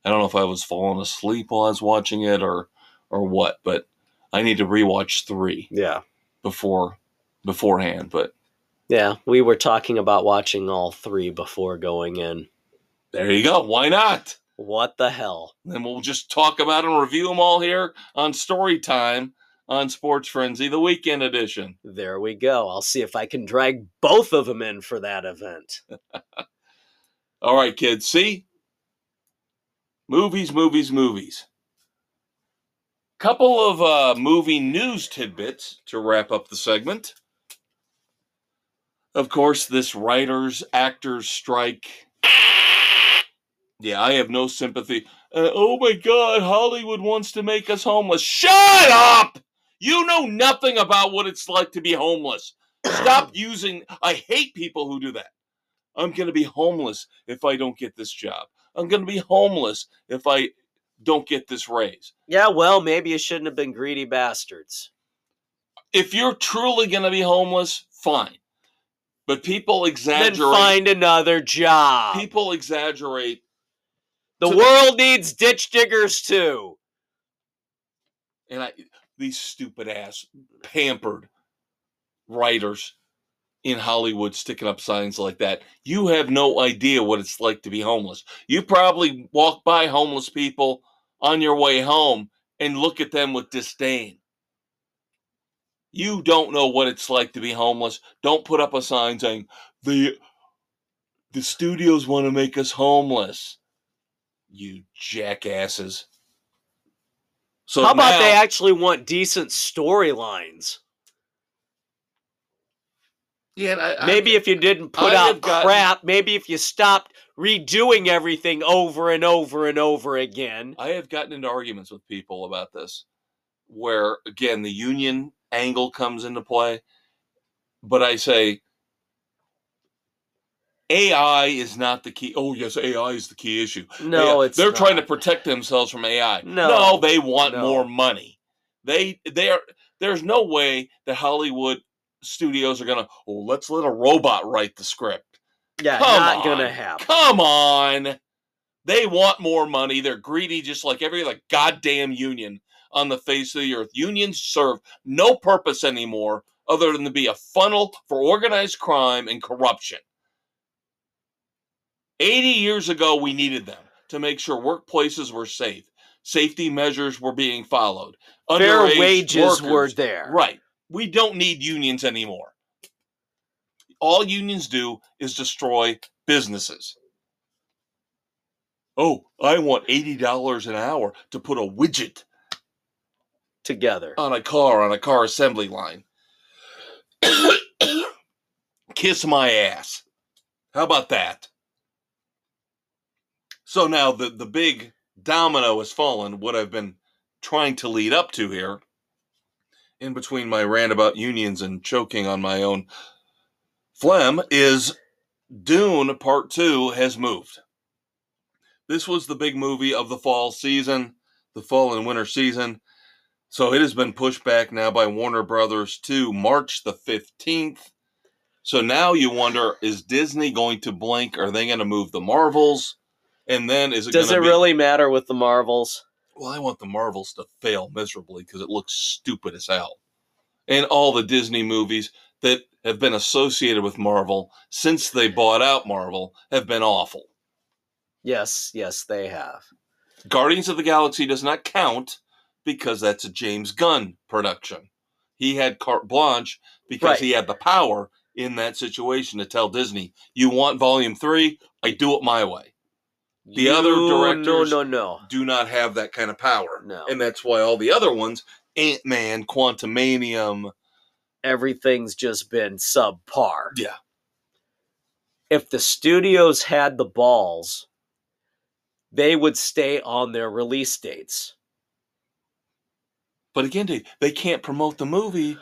I don't know if I was falling asleep while I was watching it or or what, but I need to rewatch three yeah. before beforehand. But Yeah. We were talking about watching all three before going in. there you go. Why not? What the hell? Then we'll just talk about and review them all here on Story Time on Sports Frenzy, the weekend edition. There we go. I'll see if I can drag both of them in for that event. All right, kids. See? Movies, movies, movies. Couple of uh, movie news tidbits to wrap up the segment. Of course, this writers, actors strike. Yeah, I have no sympathy. Uh, oh my God, Hollywood wants to make us homeless. Shut up! You know nothing about what it's like to be homeless. Stop using. I hate people who do that. I'm going to be homeless if I don't get this job. I'm going to be homeless if I don't get this raise. Yeah, well, maybe you shouldn't have been greedy bastards. If you're truly going to be homeless, fine. But people exaggerate. Then find another job. People exaggerate. the to the- world needs ditch diggers too. And I, these stupid ass, pampered writers in Hollywood sticking up signs like that. You have no idea what it's like to be homeless. You probably walk by homeless people on your way home and look at them with disdain. You don't know what it's like to be homeless. Don't put up a sign saying the the studios want to make us homeless. You jackasses. So How about now- they actually want decent storylines? Yeah, I, I- Maybe if you didn't put I out have gotten- crap, maybe if you stopped redoing everything over and over and over again. I have gotten into arguments with people about this, where again the union angle comes into play, but I say AI is not the key. Oh yes, AI is the key issue. No, Yeah, it's they're trying to protect themselves from AI. No, they want no. more money. They they are. There's no way that Hollywood studios are gonna. Oh, let's let a robot write the script. Yeah, Come not on. gonna happen. Come on. They want more money. They're greedy, just like every like goddamn union on the face of the earth. Unions serve no purpose anymore other than to be a funnel for organized crime and corruption. 80 years ago, we needed them to make sure workplaces were safe, safety measures were being followed, Fair underage wages were there. Right. We don't need unions anymore. All unions do is destroy businesses. Oh, I want $80 an hour to put a widget Together. on a car on a car assembly line. Kiss my ass. How about that? So now the, the big domino has fallen, what I've been trying to lead up to here, in between my rant about unions and choking on my own phlegm, is Dune Part 2 has moved. This was the big movie of the fall season, the fall and winter season. So it has been pushed back now by Warner Brothers to March the 15th. So now you wonder is Disney going to blink? Are they going to move the Marvels? And then is it Does it be- really matter with the Marvels? Well, I want the Marvels to fail miserably because it looks stupid as hell. And all the Disney movies that have been associated with Marvel since they bought out Marvel have been awful. Yes, yes, they have. Guardians of the Galaxy does not count because that's a James Gunn production. He had carte blanche because Right. he had the power in that situation to tell Disney, "You want Volume Three? I do it my way." The other You- directors- No, no, no. Do not have that kind of power, No. and that's why all the other ones, Ant Man, Quantumanium, Everything's just been subpar. Yeah. If the studios had the balls, they would stay on their release dates. But again, Dave, they can't promote the movie.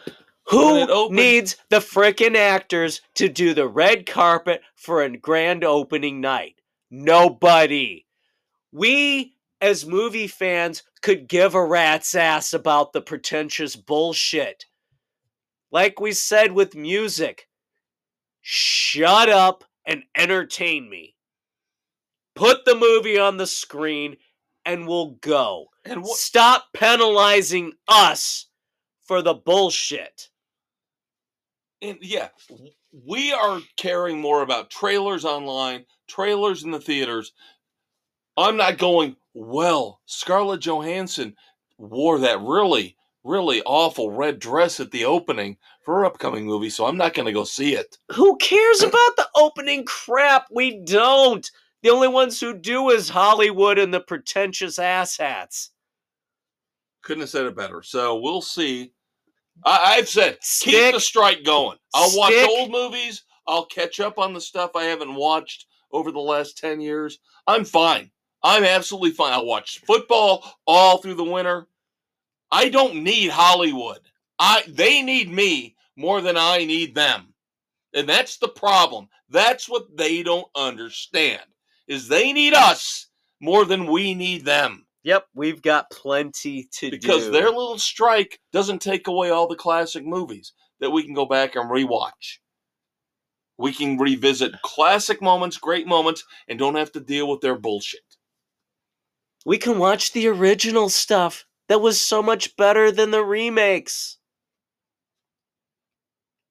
Who needs the frickin' actors to do the red carpet for a grand opening night? Nobody. We, as movie fans, could give a rat's ass about the pretentious bullshit. Like we said with music, shut up and entertain me. Put the movie on the screen and we'll go. And what? Stop penalizing us for the bullshit. And yeah, we are caring more about trailers online, trailers in the theaters. I'm not going, well, Scarlett Johansson wore that really, really awful red dress at the opening for her upcoming movie, so I'm not going to go see it. Who cares about the opening crap? We don't. The only ones who do is Hollywood and the pretentious asshats. Couldn't have said it better. So we'll see. I, I've said, keep the strike going. I'll watch old movies. I'll catch up on the stuff I haven't watched over the last 10 years. I'm fine. I'm absolutely fine. I'll watch football all through the winter. I don't need Hollywood. I they need me more than I need them. And that's the problem. That's what they don't understand. Is they need us more than we need them Yep, we've got plenty to because do. Because their little strike doesn't take away all the classic movies that we can go back and rewatch. We can revisit classic moments, great moments, and don't have to deal with their bullshit. we can watch the original stuff that was so much better than the remakes.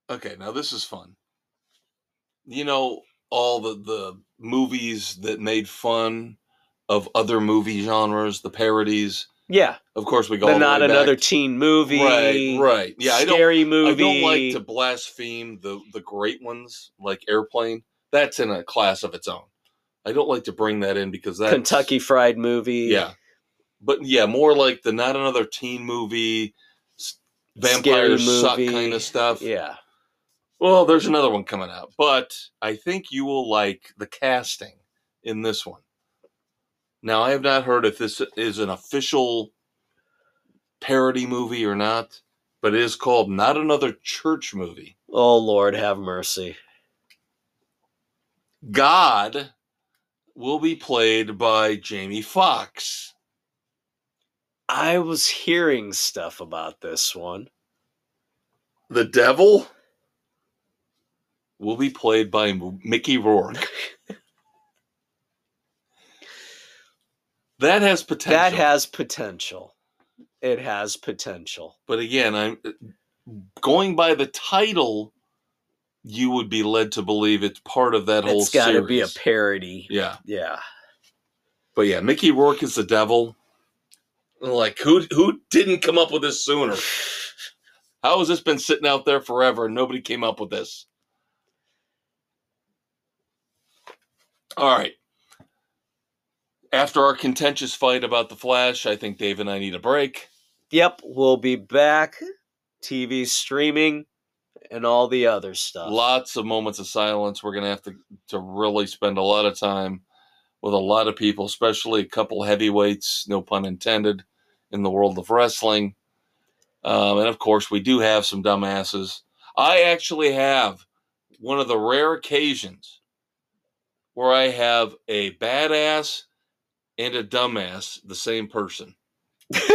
Okay, now this is fun. You know all the the movies that made fun of other movie genres, the parodies. Yeah, Of course, we go the all the not way back- another teen movie. Right, right. Yeah, I don't. scary movie. I don't like to blaspheme the the great ones like Airplane. That's in a class of its own. I don't like to bring that in because that's Kentucky Fried Movie. Yeah, but yeah, more like the not another teen movie, Scary vampires suck movie. kind of stuff. Yeah. Well, there's another one coming out, but I think you will like the casting in this one. Now, I have not heard if this is an official parody movie or not, but it is called Not Another Church Movie. Oh Lord, have mercy. God will be played by Jamie Foxx. I was hearing stuff about this one. The devil will be played by Mickey Rourke. that has potential. That has potential. It has potential. but again, I'm going by the title. You would be led to believe it's part of that whole It's got to be a parody. yeah, Yeah. but yeah, Mickey Rourke is the devil. Like who who didn't come up with this sooner? How has this been sitting out there forever and nobody came up with this? All right. After our contentious fight about the Flash, I think Dave and I need a break. Yep, we'll be back. TV streaming and all the other stuff. Lots of moments of silence. We're gonna have to to really spend a lot of time with a lot of people, especially a couple heavyweights, no pun intended, in the world of wrestling. Um, and of course, we do have some dumbasses. I actually have one of the rare occasions where I have a badass and a dumbass, the same person. this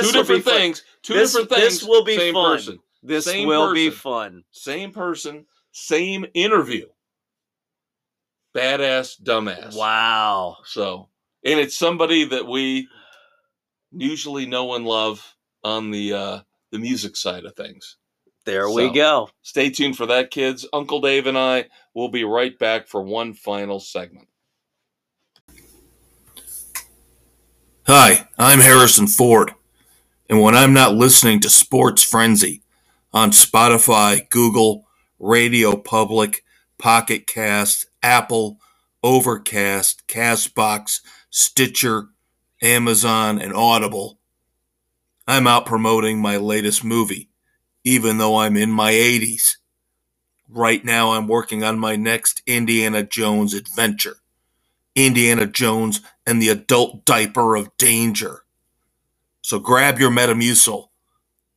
two different things. Two This- different things. this will be same fun. person. This Same will be person. fun. Same person. Same interview. Badass, dumbass. Wow. So, and it's somebody that we usually know and love on the uh, the music side of things. There we go. Stay tuned for that, kids. Uncle Dave and I will be right back for one final segment. Hi, I'm Harrison Ford. And when I'm not listening to Sports Frenzy on Spotify, Google, Radio Public, Pocket Cast, Apple, Overcast, Castbox, Stitcher, Amazon, and Audible, I'm out promoting my latest movie, even though I'm in my 80s. Right now, I'm working on my next Indiana Jones adventure Indiana Jones and the Adult Diaper of Danger. So grab your Metamucil,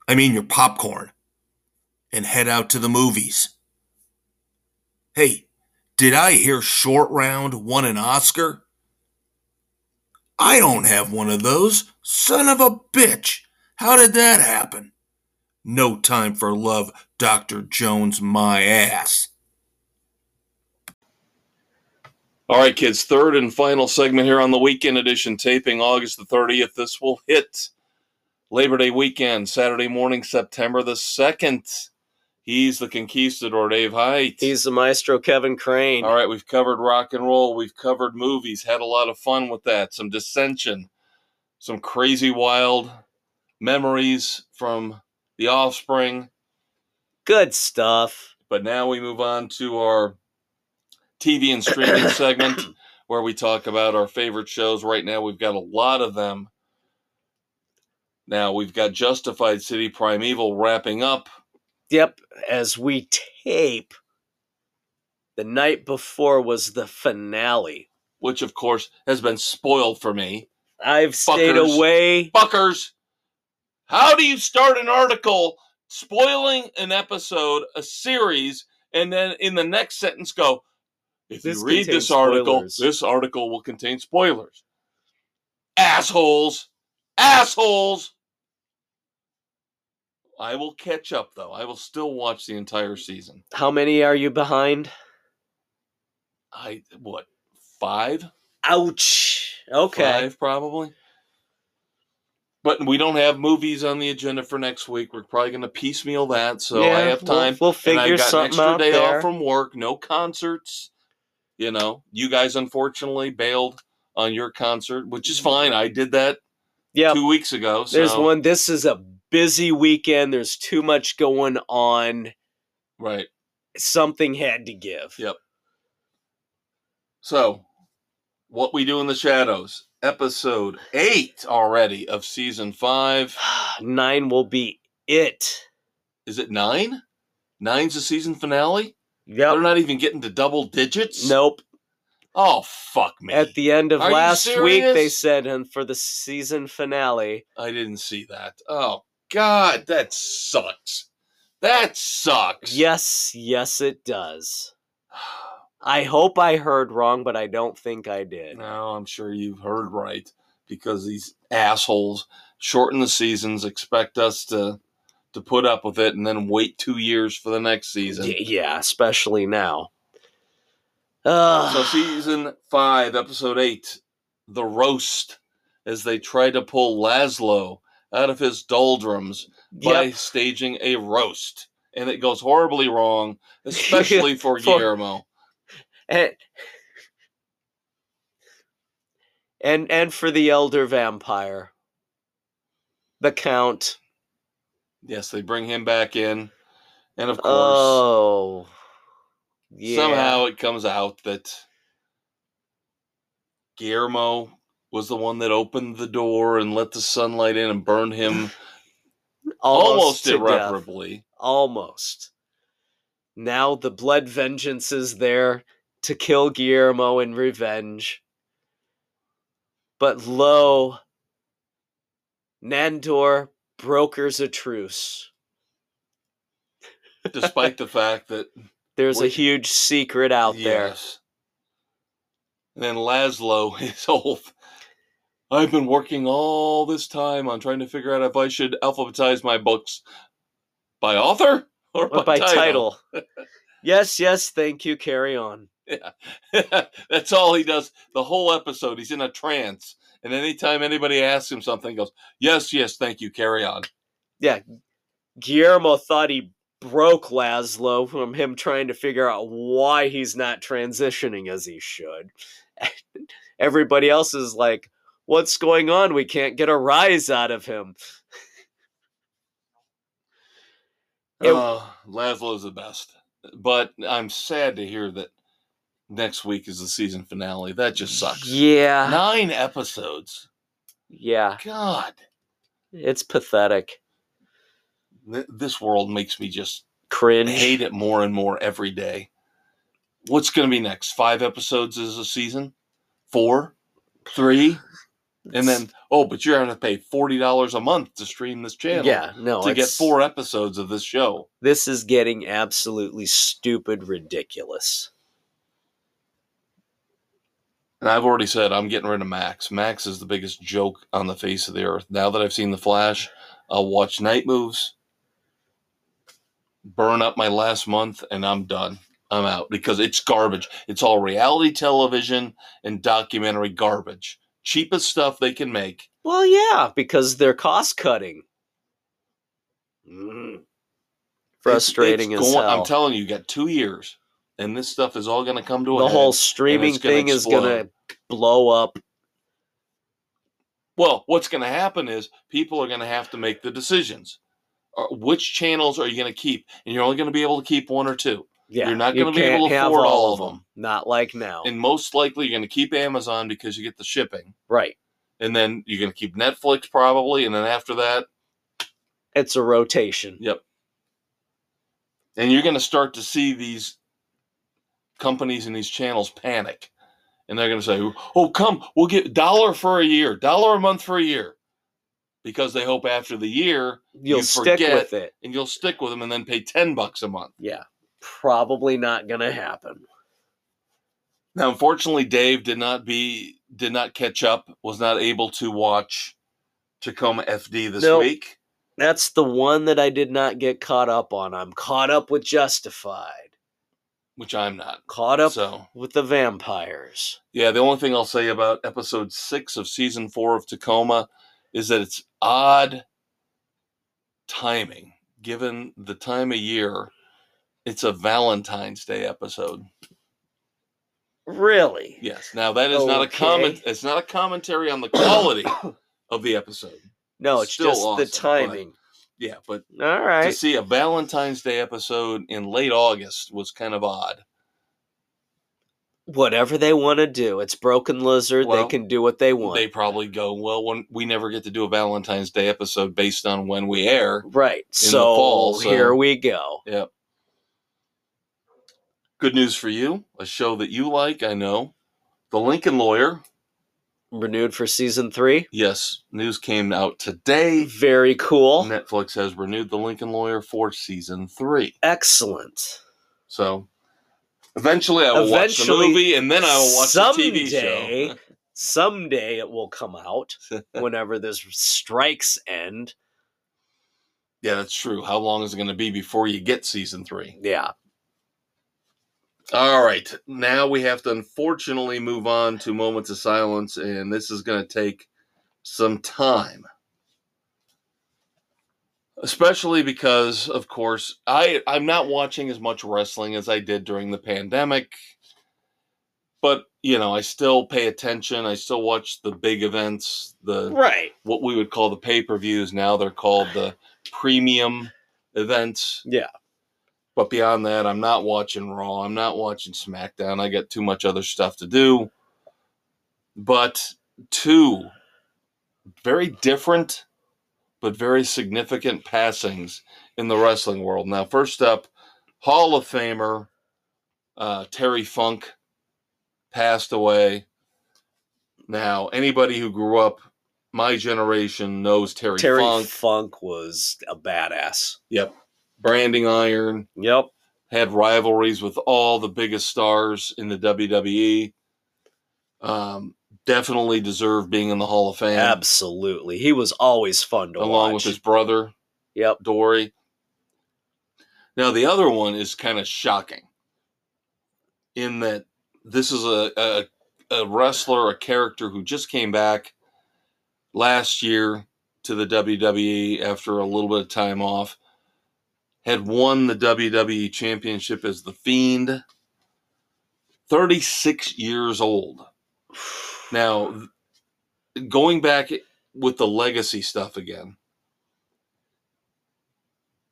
I mean your popcorn, and head out to the movies. Hey, did I hear Short Round won an Oscar? I don't have one of those. Son of a bitch. How did that happen? No time for love, Dr. Jones, my ass. All right, kids, third and final segment here on the weekend edition, taping August the 30th. This will hit Labor Day weekend, Saturday morning, September the 2nd. He's the conquistador, Dave Height. He's the maestro Kevin Crane. All right, we've covered rock and roll. We've covered movies. Had a lot of fun with that. Some dissension, some crazy, wild memories from The Offspring. Good stuff. But now we move on to our TV and streaming segment where we talk about our favorite shows. Right now, we've got a lot of them. Now, we've got Justified City Primeval wrapping up. Yep, as we tape, the night before was the finale. Which, of course, has been spoiled for me. I've stayed away. Fuckers, how do you start an article spoiling an episode, a series, and then in the next sentence go, if This you read this article, spoilers." this article will contain spoilers. Assholes. Assholes. I will catch up though. I will still watch the entire season. How many are you behind? I what five? Ouch. Okay. Five probably. But we don't have movies on the agenda for next week. We're probably going to piecemeal that, so I Yeah, have we'll- time. We'll, and figure I've got an extra day there. off from work. No concerts. You know, you guys unfortunately bailed on your concert, which is fine. I did that two weeks ago. So, There's one. This is a busy weekend. There's too much going on. right. Something had to give. Yep. So, what we do in the shadows, episode eight already of season five. Nine will be it. Is it nine? Nine's the season finale. Yeah. They're not even getting to double digits. Nope. Oh fuck me! At the end of Are last week, they said, and for the season finale, I didn't see that. Oh God, that sucks. That sucks. Yes, yes, it does. I hope I heard wrong, but I don't think I did. No, I'm sure you've heard right because these assholes shorten the seasons, expect us to to put up with it, and then wait two years for the next season. Y- yeah, especially now. Uh, So season five, episode eight, the roast, as they try to pull Laszlo out of his doldrums by yep. staging a roast, and it goes horribly wrong, especially for For- Guillermo. And, and and for the elder vampire, the count. Yes, they bring him back in, and of course, Oh, yeah. somehow it comes out that Guillermo was the one that opened the door and let the sunlight in and burned him almost, death. irreparably. Almost. Now the blood vengeance is there to kill Guillermo in revenge. But lo, Nandor brokers a truce. despite the fact that There's a huge secret out there. Yes. And then Laszlo, his whole. I've been working all this time on trying to figure out if I should alphabetize my books by author or by, by title. title. yes, yes, thank you. Carry on. That's all he does. The whole episode, he's in a trance. And anytime anybody asks him something, he goes, Yes, yes, thank you, carry on. Yeah, Guillermo thought he broke Laszlo from him trying to figure out why he's not transitioning as he should. Everybody else is like, What's going on? We can't get a rise out of him. It- Oh, Laszlo's the best. But I'm sad to hear that next week is the season finale. That just sucks. Yeah. Nine episodes. Yeah. God, It's pathetic. th- this world makes me just Cringe. hate it more and more every day. What's going to be next? Five episodes is a season? Four? Three? And then, oh, but you're going to pay $40 a month to stream this channel. Yeah, no, To get four episodes of this show. This is getting absolutely stupid ridiculous. And I've already said I'm getting rid of Max. Max is the biggest joke on the face of the earth. Now that I've seen The Flash, I'll watch Night Moves, burn up my last month, and I'm done. I'm out because it's garbage. It's all reality television and documentary garbage. Cheapest stuff they can make. Well, yeah, because they're cost cutting. Mm. Frustrating It's- it's as going- hell. I'm telling you, you got two years, and this stuff is all going to come to a the head. whole streaming gonna thing is explode. gonna blow up. Well, what's going to happen is people are going to have to make the decisions. Uh, Which channels are you going to keep? And you're only going to be able to keep one or two. Yeah, You're not you gonna be able to have afford all of them. Not like now, And most likely you're going to keep Amazon because you get the shipping. right? And then you're going to keep Netflix probably. And then after that, It's a rotation. yep. And you're going to start to see these companies and these channels panic. And they're going to say, oh, come, we'll get dollar for a year, dollar a month for a year. Because they hope after the year You'll You stick forget- with it. and you'll stick with them and then pay 10 bucks a month. Yeah, probably not gonna happen. Now, unfortunately, Dave did not be did not catch up. Was not able to watch Tacoma FD this Nope. week. That's the one that I did not get caught up on. I'm caught up with Justified. Which I'm not. Caught up So with the vampires. yeah, the only thing I'll say about episode six of season four of Tacoma is that it's odd timing, given the time of year. It's a Valentine's Day episode. Really? Yes. Now that is not a comment. It's not a commentary on the quality of the episode. No, it's just the awesome, but- timing. Yeah, but all right. to see a Valentine's Day episode in late August was kind of odd. Whatever they want to do. It's Broken Lizard. Well, they can do what they want. They probably go, well, when we never get to do a Valentine's Day episode based on when we air. right. So, fall, so- here we go. Yep. Good news for you, a show that you like, I know. The Lincoln Lawyer Renewed for season three. Yes, news came out today. Very cool. Netflix has renewed The Lincoln Lawyer for season three. Excellent. So eventually I will watch the Eventually, movie and then I will watch the TV someday- show. Someday it will come out whenever this strikes end. yeah, that's true. How long is it going to be before you get season three? Yeah. All right. Now we have to unfortunately move on to moments of silence, and this is going to take some time. Especially because, of course, I, I'm not watching as much wrestling as I did during the pandemic. But, you know, I still pay attention. I still watch the big events, the Right. what we would call the pay-per-views. Now they're called the premium events. Yeah. But beyond that, I'm not watching Raw. I'm not watching SmackDown. I got too much other stuff to do. But two very different but very significant passings in the wrestling world. Now, first up, Hall of Famer uh, Terry Funk passed away. Now, anybody who grew up my generation knows Terry, Terry Funk. Funk was a badass. Yep. Branding Iron. Yep. had rivalries with all the biggest stars in the WWE. Um, definitely deserved being in the Hall of Fame, Absolutely. He was always fun to along watch. Along with his brother Yep. Dory. Now the other one is kind of shocking, in that this is a, a a wrestler, a character who just came back last year to the WWE after a little bit of time off. Had won the WWE Championship as the Fiend. 36 years old. Now, going back with the legacy stuff again.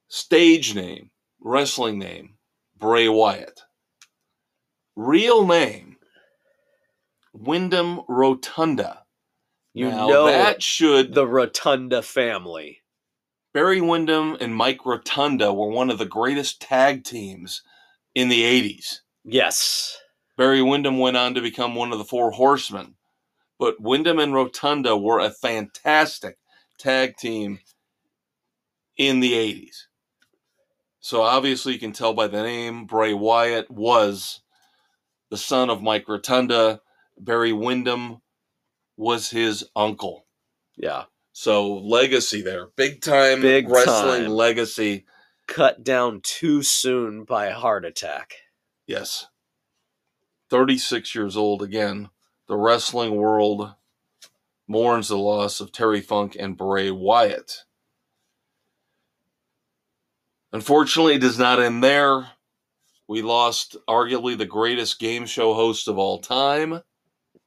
Stage name, wrestling name, Bray Wyatt. Real name, Windham Rotunda. You now, know that should the Rotunda family. Barry Windham and Mike Rotunda were one of the greatest tag teams in the 80s. Yes. Barry Windham went on to become one of the four horsemen. But Windham and Rotunda were a fantastic tag team in the 80s. So obviously you can tell by the name, Bray Wyatt was the son of Mike Rotunda. Barry Windham was his uncle. Yeah. So legacy there. Big time Big wrestling time. legacy. Cut down too soon by a heart attack. Yes. 36 years old again. The wrestling world mourns the loss of Terry Funk and Bray Wyatt. Unfortunately, it does not end there. We lost arguably the greatest game show host of all time.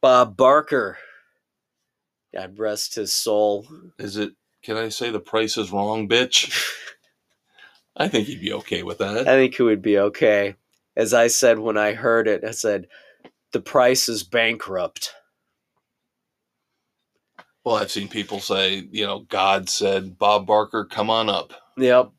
Bob Barker. God rest his soul. Is it, can I say the price is wrong, bitch? I think he'd be okay with that. I think he would be okay. As I said when I heard it, I said, the price is bankrupt. Well, I've seen people say, you know, God said, Bob Barker, come on up. Yep.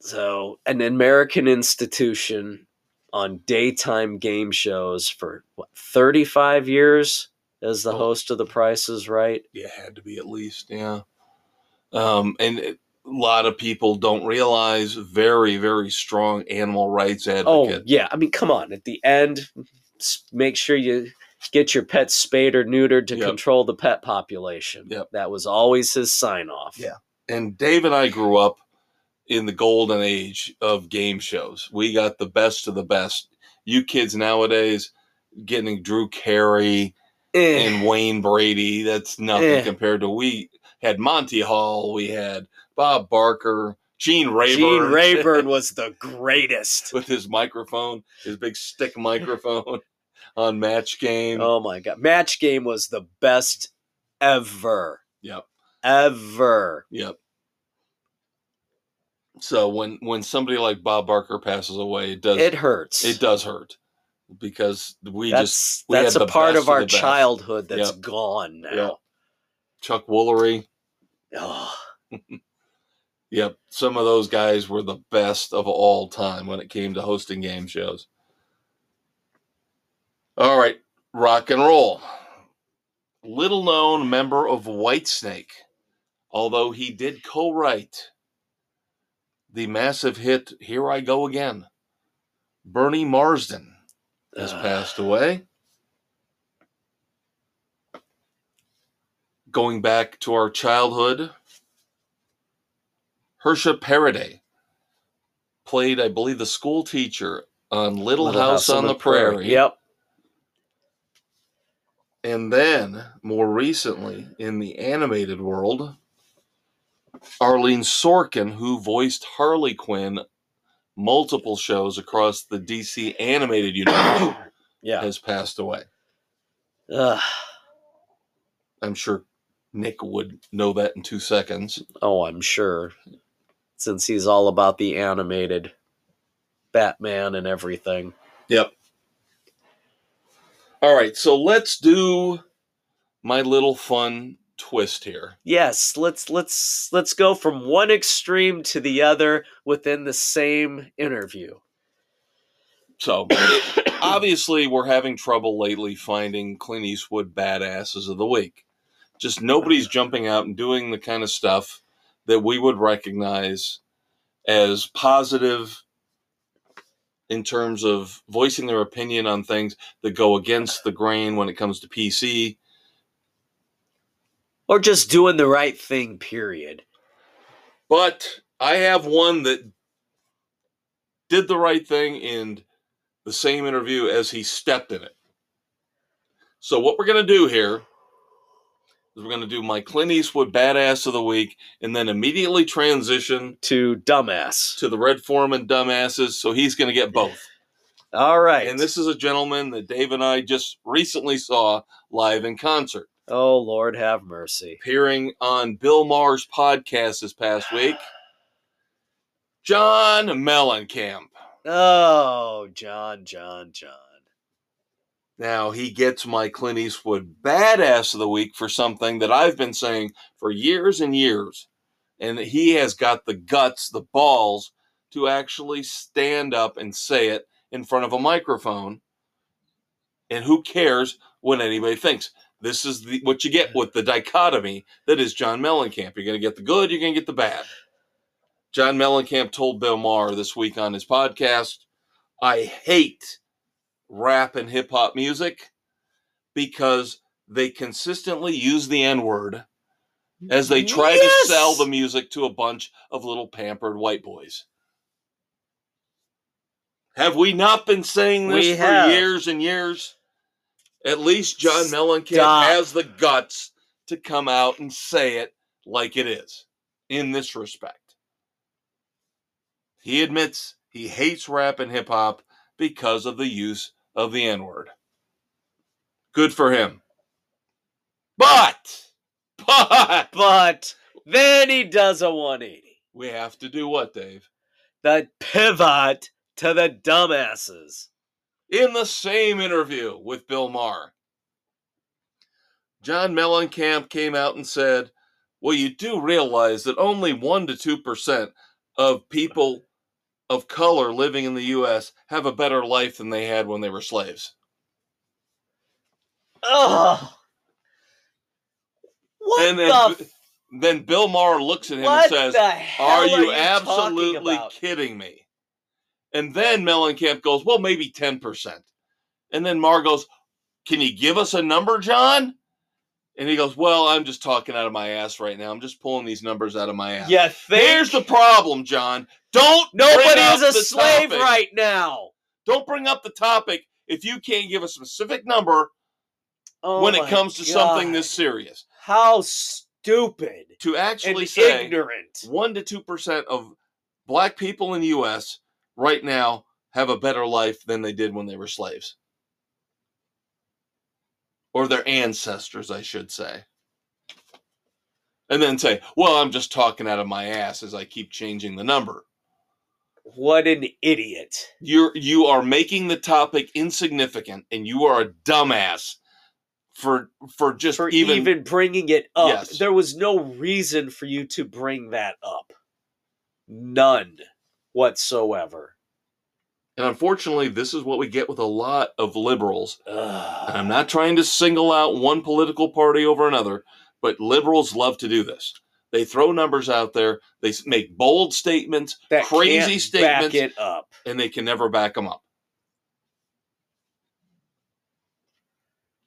So, an American institution on daytime game shows for what, 35 years as the Oh. host of The Price is Right. Yeah, had to be at least, yeah. Um, and it, a lot of people don't realize very, very strong animal rights advocate. Oh, yeah. I mean, come on. At the end, make sure you get your pet spayed or neutered to Yep. control the pet population. Yep. That was always his sign off. Yeah. And Dave and I grew up in the golden age of game shows. We got the best of the best. You kids nowadays getting Drew Carey Eh, and Wayne Brady. That's nothing Eh. compared to we had Monty Hall, we had Bob Barker, Gene Rayburn. Gene Rayburn was the greatest. with his microphone, his big stick microphone on Match Game. Oh my god. Match game was the best ever. Yep, Ever. yep. So when when somebody like Bob Barker passes away, it does It hurts. it does hurt because we that's just we that's a part of our childhood that's Yep. gone now. Yep. Chuck Woolery. Oh, Yep, some of those guys were the best of all time when it came to hosting game shows. All right, rock and roll. little known member of Whitesnake, although he did co write the massive hit Here I Go Again. Bernie Marsden has Ugh. passed away. Going back to our childhood, Hersha Parady played, I believe, the school teacher on Little, Little House, on, the Prairie. Yep. And then, more recently, in the animated world, Arlene Sorkin, who voiced Harley Quinn multiple shows across the DC animated universe, Yeah. has passed away. Ugh. I'm sure Nick would know that in two seconds. Oh, I'm sure. Since he's all about the animated Batman and everything. Yep. All right, so let's do my little fun twist here. Yes, let's let's let's go from one extreme to the other within the same interview. So, obviously, we're having trouble lately finding Clint Eastwood badasses of the week. Just nobody's jumping out and doing the kind of stuff that we would recognize as positive in terms of voicing their opinion on things that go against the grain when it comes to PC. Or just doing the right thing, period. But I have one that did the right thing in the same interview as he stepped in it. So, what we're going to do here is we're going to do my Clint Eastwood Badass of the Week and then immediately transition To dumbass. to the Red Foreman Dumbasses. So, he's going to get both. All right. And this is a gentleman that Dave and I just recently saw live in concert, oh Lord have mercy. appearing on Bill Maher's podcast this past week. John Mellencamp. Oh, John, John, John. Now he gets my Clint Eastwood badass of the week for something that I've been saying for years and years. And he has got the guts, the balls to actually stand up and say it in front of a microphone. And who cares what anybody thinks? This is the, what you get with the dichotomy that is John Mellencamp. You're going to get the good, you're going to get the bad. John Mellencamp told Bill Maher this week on his podcast, I hate rap and hip hop music because they consistently use the N word as they try Yes! to sell the music to a bunch of little pampered white boys. Have we not been saying this We for have. years and years? At least John Mellencamp Stop. has the guts to come out and say it like it is in this respect. He admits he hates rap and hip hop because of the use of the N word. Good for him. But, but, But then he does a 180. we have to do what, Dave? The pivot to the dumbasses. In the same interview with Bill Maher, John Mellencamp came out and said, Well, you do realize that only 1% to 2% of people of color living in the U.S. have a better life than they had when they were slaves. Ugh. What and then, the? f- then Bill Maher looks at him what and says, Are are you absolutely kidding me? And then Mellencamp goes, Well, maybe 10%. And then Maher goes, Can you give us a number, John? And he goes, Well, I'm just talking out of my ass right now. I'm just pulling these numbers out of my ass. Yeah, think Here's the problem, John. Don't nobody is a slave topic. right now? Don't bring up the topic if you can't give a specific number Oh when it comes to something this serious. How stupid To actually say ignorant. one to two percent of black people in the U.S. right now have a better life than they did when they were slaves, or their ancestors, I should say. And then say, "Well, I'm just talking out of my ass as I keep changing the number." What an idiot. You're you are making the topic insignificant, and you are a dumbass for for just For even, even, bringing it up. Yes. There was no reason for you to bring that up. None whatsoever. And unfortunately, this is what we get with a lot of liberals. I'm not trying to single out one political party over another, but liberals love to do this. They throw numbers out there, they make bold statements, that crazy statements, Back it up. and they can never back them up.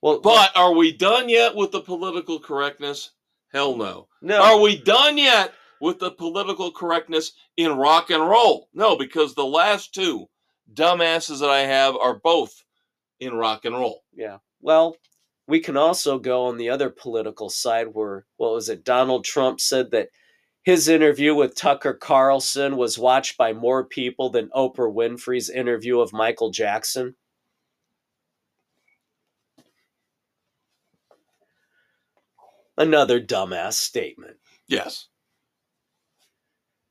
Well, But are we done yet with the political correctness? Hell no. no. Are we done yet with the political correctness in rock and roll? No, because the last two dumbasses that I have are both in rock and roll. Yeah. Well, we can also go on the other political side where, what was it? Donald Trump said that his interview with Tucker Carlson was watched by more people than Oprah Winfrey's interview of Michael Jackson. Another dumbass statement. Yes.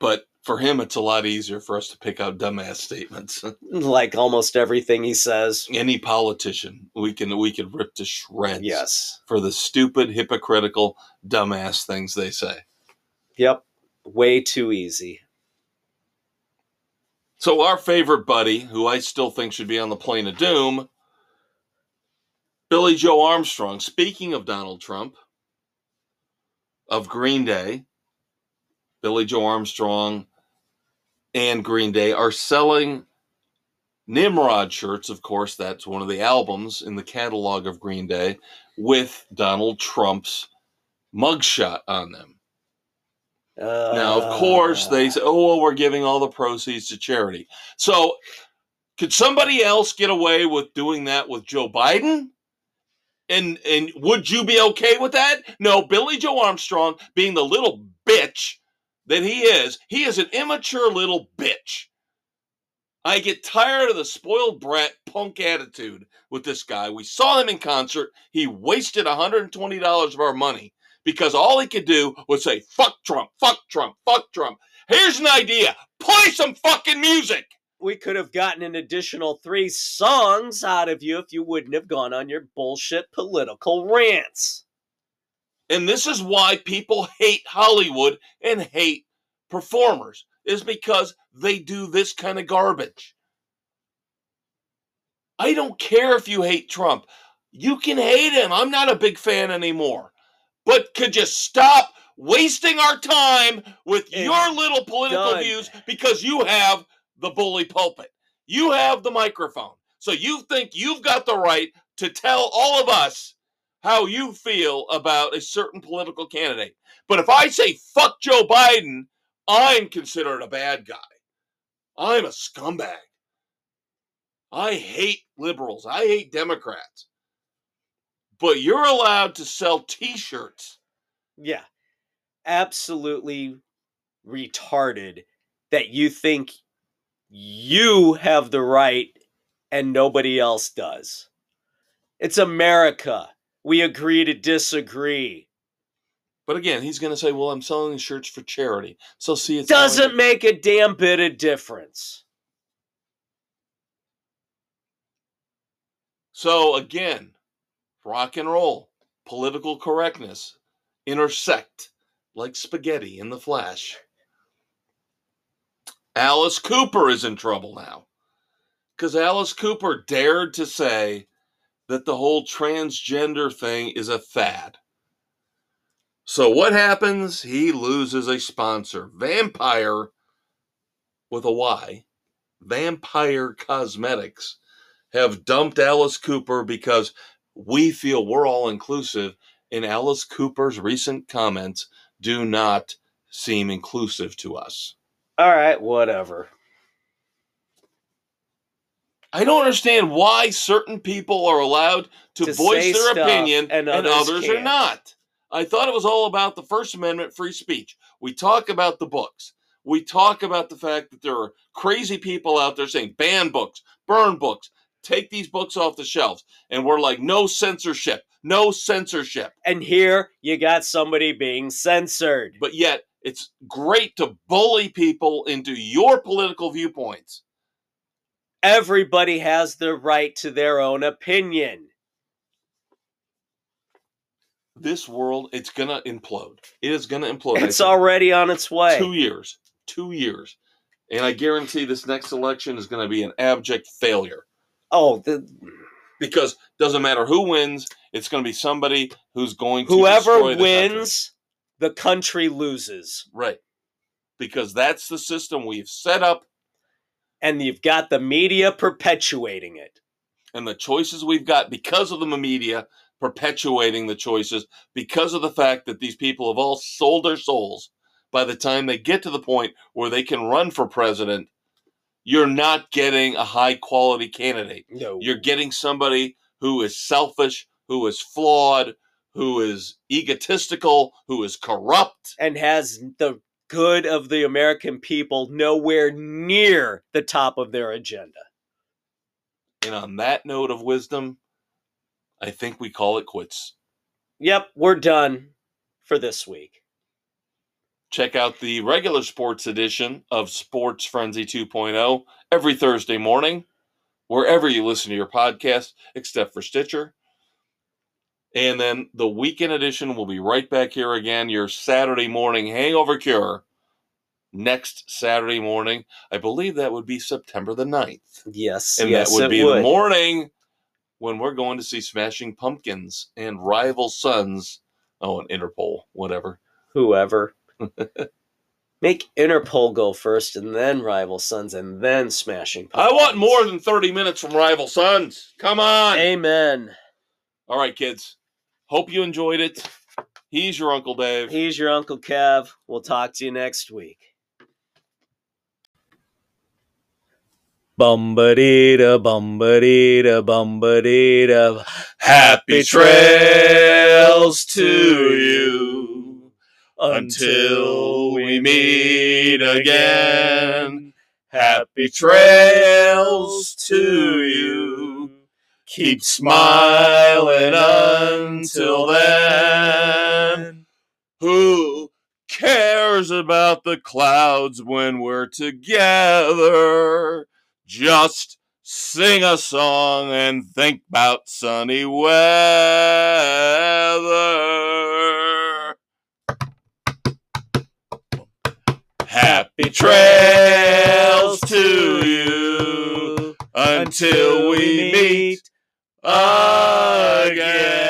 But for him, it's a lot easier for us to pick out dumbass statements. Like almost everything he says. Any politician, we can we can rip to shreds. Yes. For the stupid, hypocritical, dumbass things they say. Yep. Way too easy. So our favorite buddy, who I still think should be on the plane of doom, Billie Joe Armstrong. Speaking of Donald Trump, of Green Day, Billie Joe Armstrong and Green Day are selling Nimrod shirts. Of course, that's one of the albums in the catalog of Green Day with Donald Trump's mugshot on them. Now, of course, they uh. say, "Oh, well, we're giving all the proceeds to charity." So, could somebody else get away with doing that with Joe Biden? And and would you be okay with that? No, Billie Joe Armstrong, being the little bitch that he is, he is an immature little bitch. I get tired of the spoiled brat punk attitude with this guy. We saw him in concert. He wasted $120 of our money because all he could do was say, fuck Trump, fuck Trump, fuck Trump. Here's an idea play some fucking music. we could have gotten an additional three songs out of you if you wouldn't have gone on your bullshit political rants. And this is why people hate Hollywood and hate performers, is because they do this kind of garbage. I don't care if you hate Trump. You can hate him. I'm not a big fan anymore. But could you stop wasting our time with It's your little political done. views because you have the bully pulpit? You have the microphone. So you think you've got the right to tell all of us how you feel about a certain political candidate. But if I say fuck Joe Biden, I'm considered a bad guy. I'm a scumbag. I hate liberals. I hate Democrats. But you're allowed to sell t shirts. Yeah. Absolutely retarded that you think you have the right and nobody else does. It's America. We agree to disagree. But again, he's going to say, well, I'm selling these shirts for charity. So see, it's not Doesn't make a damn bit of difference. So again, rock and roll, political correctness intersect like spaghetti in the flash. Alice Cooper is in trouble now. Because Alice Cooper dared to say that the whole transgender thing is a fad. So what happens? He loses a sponsor. Vampire with a Y. Vampyr Cosmetics have dumped Alice Cooper because we feel we're all inclusive, and Alice Cooper's recent comments do not seem inclusive to us. All right, whatever. I don't understand why certain people are allowed to, To voice their opinion and and, others others are not. I thought it was all about the First Amendment free speech. We talk about the books. We talk about the fact that there are crazy people out there saying ban books, burn books, take these books off the shelves. And we're like, no censorship, no censorship. And here you got somebody being censored. But yet, it's great to bully people into your political viewpoints. Everybody has the right to their own opinion. This world, it's gonna implode. It is gonna implode. It's already on its way. two years two years And I guarantee this next election is going to be an abject failure Oh, the, because doesn't matter who wins, it's going to be somebody who's going to whoever the country. wins, the country loses. right? Because that's the system we've set up And you've got the media perpetuating it. and the choices we've got because of the media perpetuating the choices because of the fact that these people have all sold their souls by the time they get to the point where they can run for president you're not getting a high quality candidate No. you're getting somebody who is selfish who is flawed who is egotistical who is corrupt and has the good of the American people nowhere near the top of their agenda. and on that note of wisdom i think we call it quits Yep, we're done for this week. Check out the regular sports edition of Sports Frenzy 2.0 every Thursday morning, wherever you listen to your podcast, except for Stitcher. And then the weekend edition will be right back here again, your Saturday morning hangover cure. Next Saturday morning, I believe that would be September the 9th. Yes, And yes, that would it be would. the morning when we're going to see Smashing Pumpkins and Rival Sons. Oh, and Interpol, whatever. Whoever. Make Interpol go first, and then Rival Sons, and then Smashing. I want more than 30 minutes from Rival Sons. Come on. Amen. All right, kids. Hope you enjoyed it. He's your Uncle Dave. He's your Uncle Kev. We'll talk to you next week. Bumbadita, bumbadita, bumbadita. Happy trails to you until we meet again. Happy trails to you. Keep smiling until then. Who cares about the clouds when we're together? Just sing a song and think about sunny weather. Happy trails to you until we again.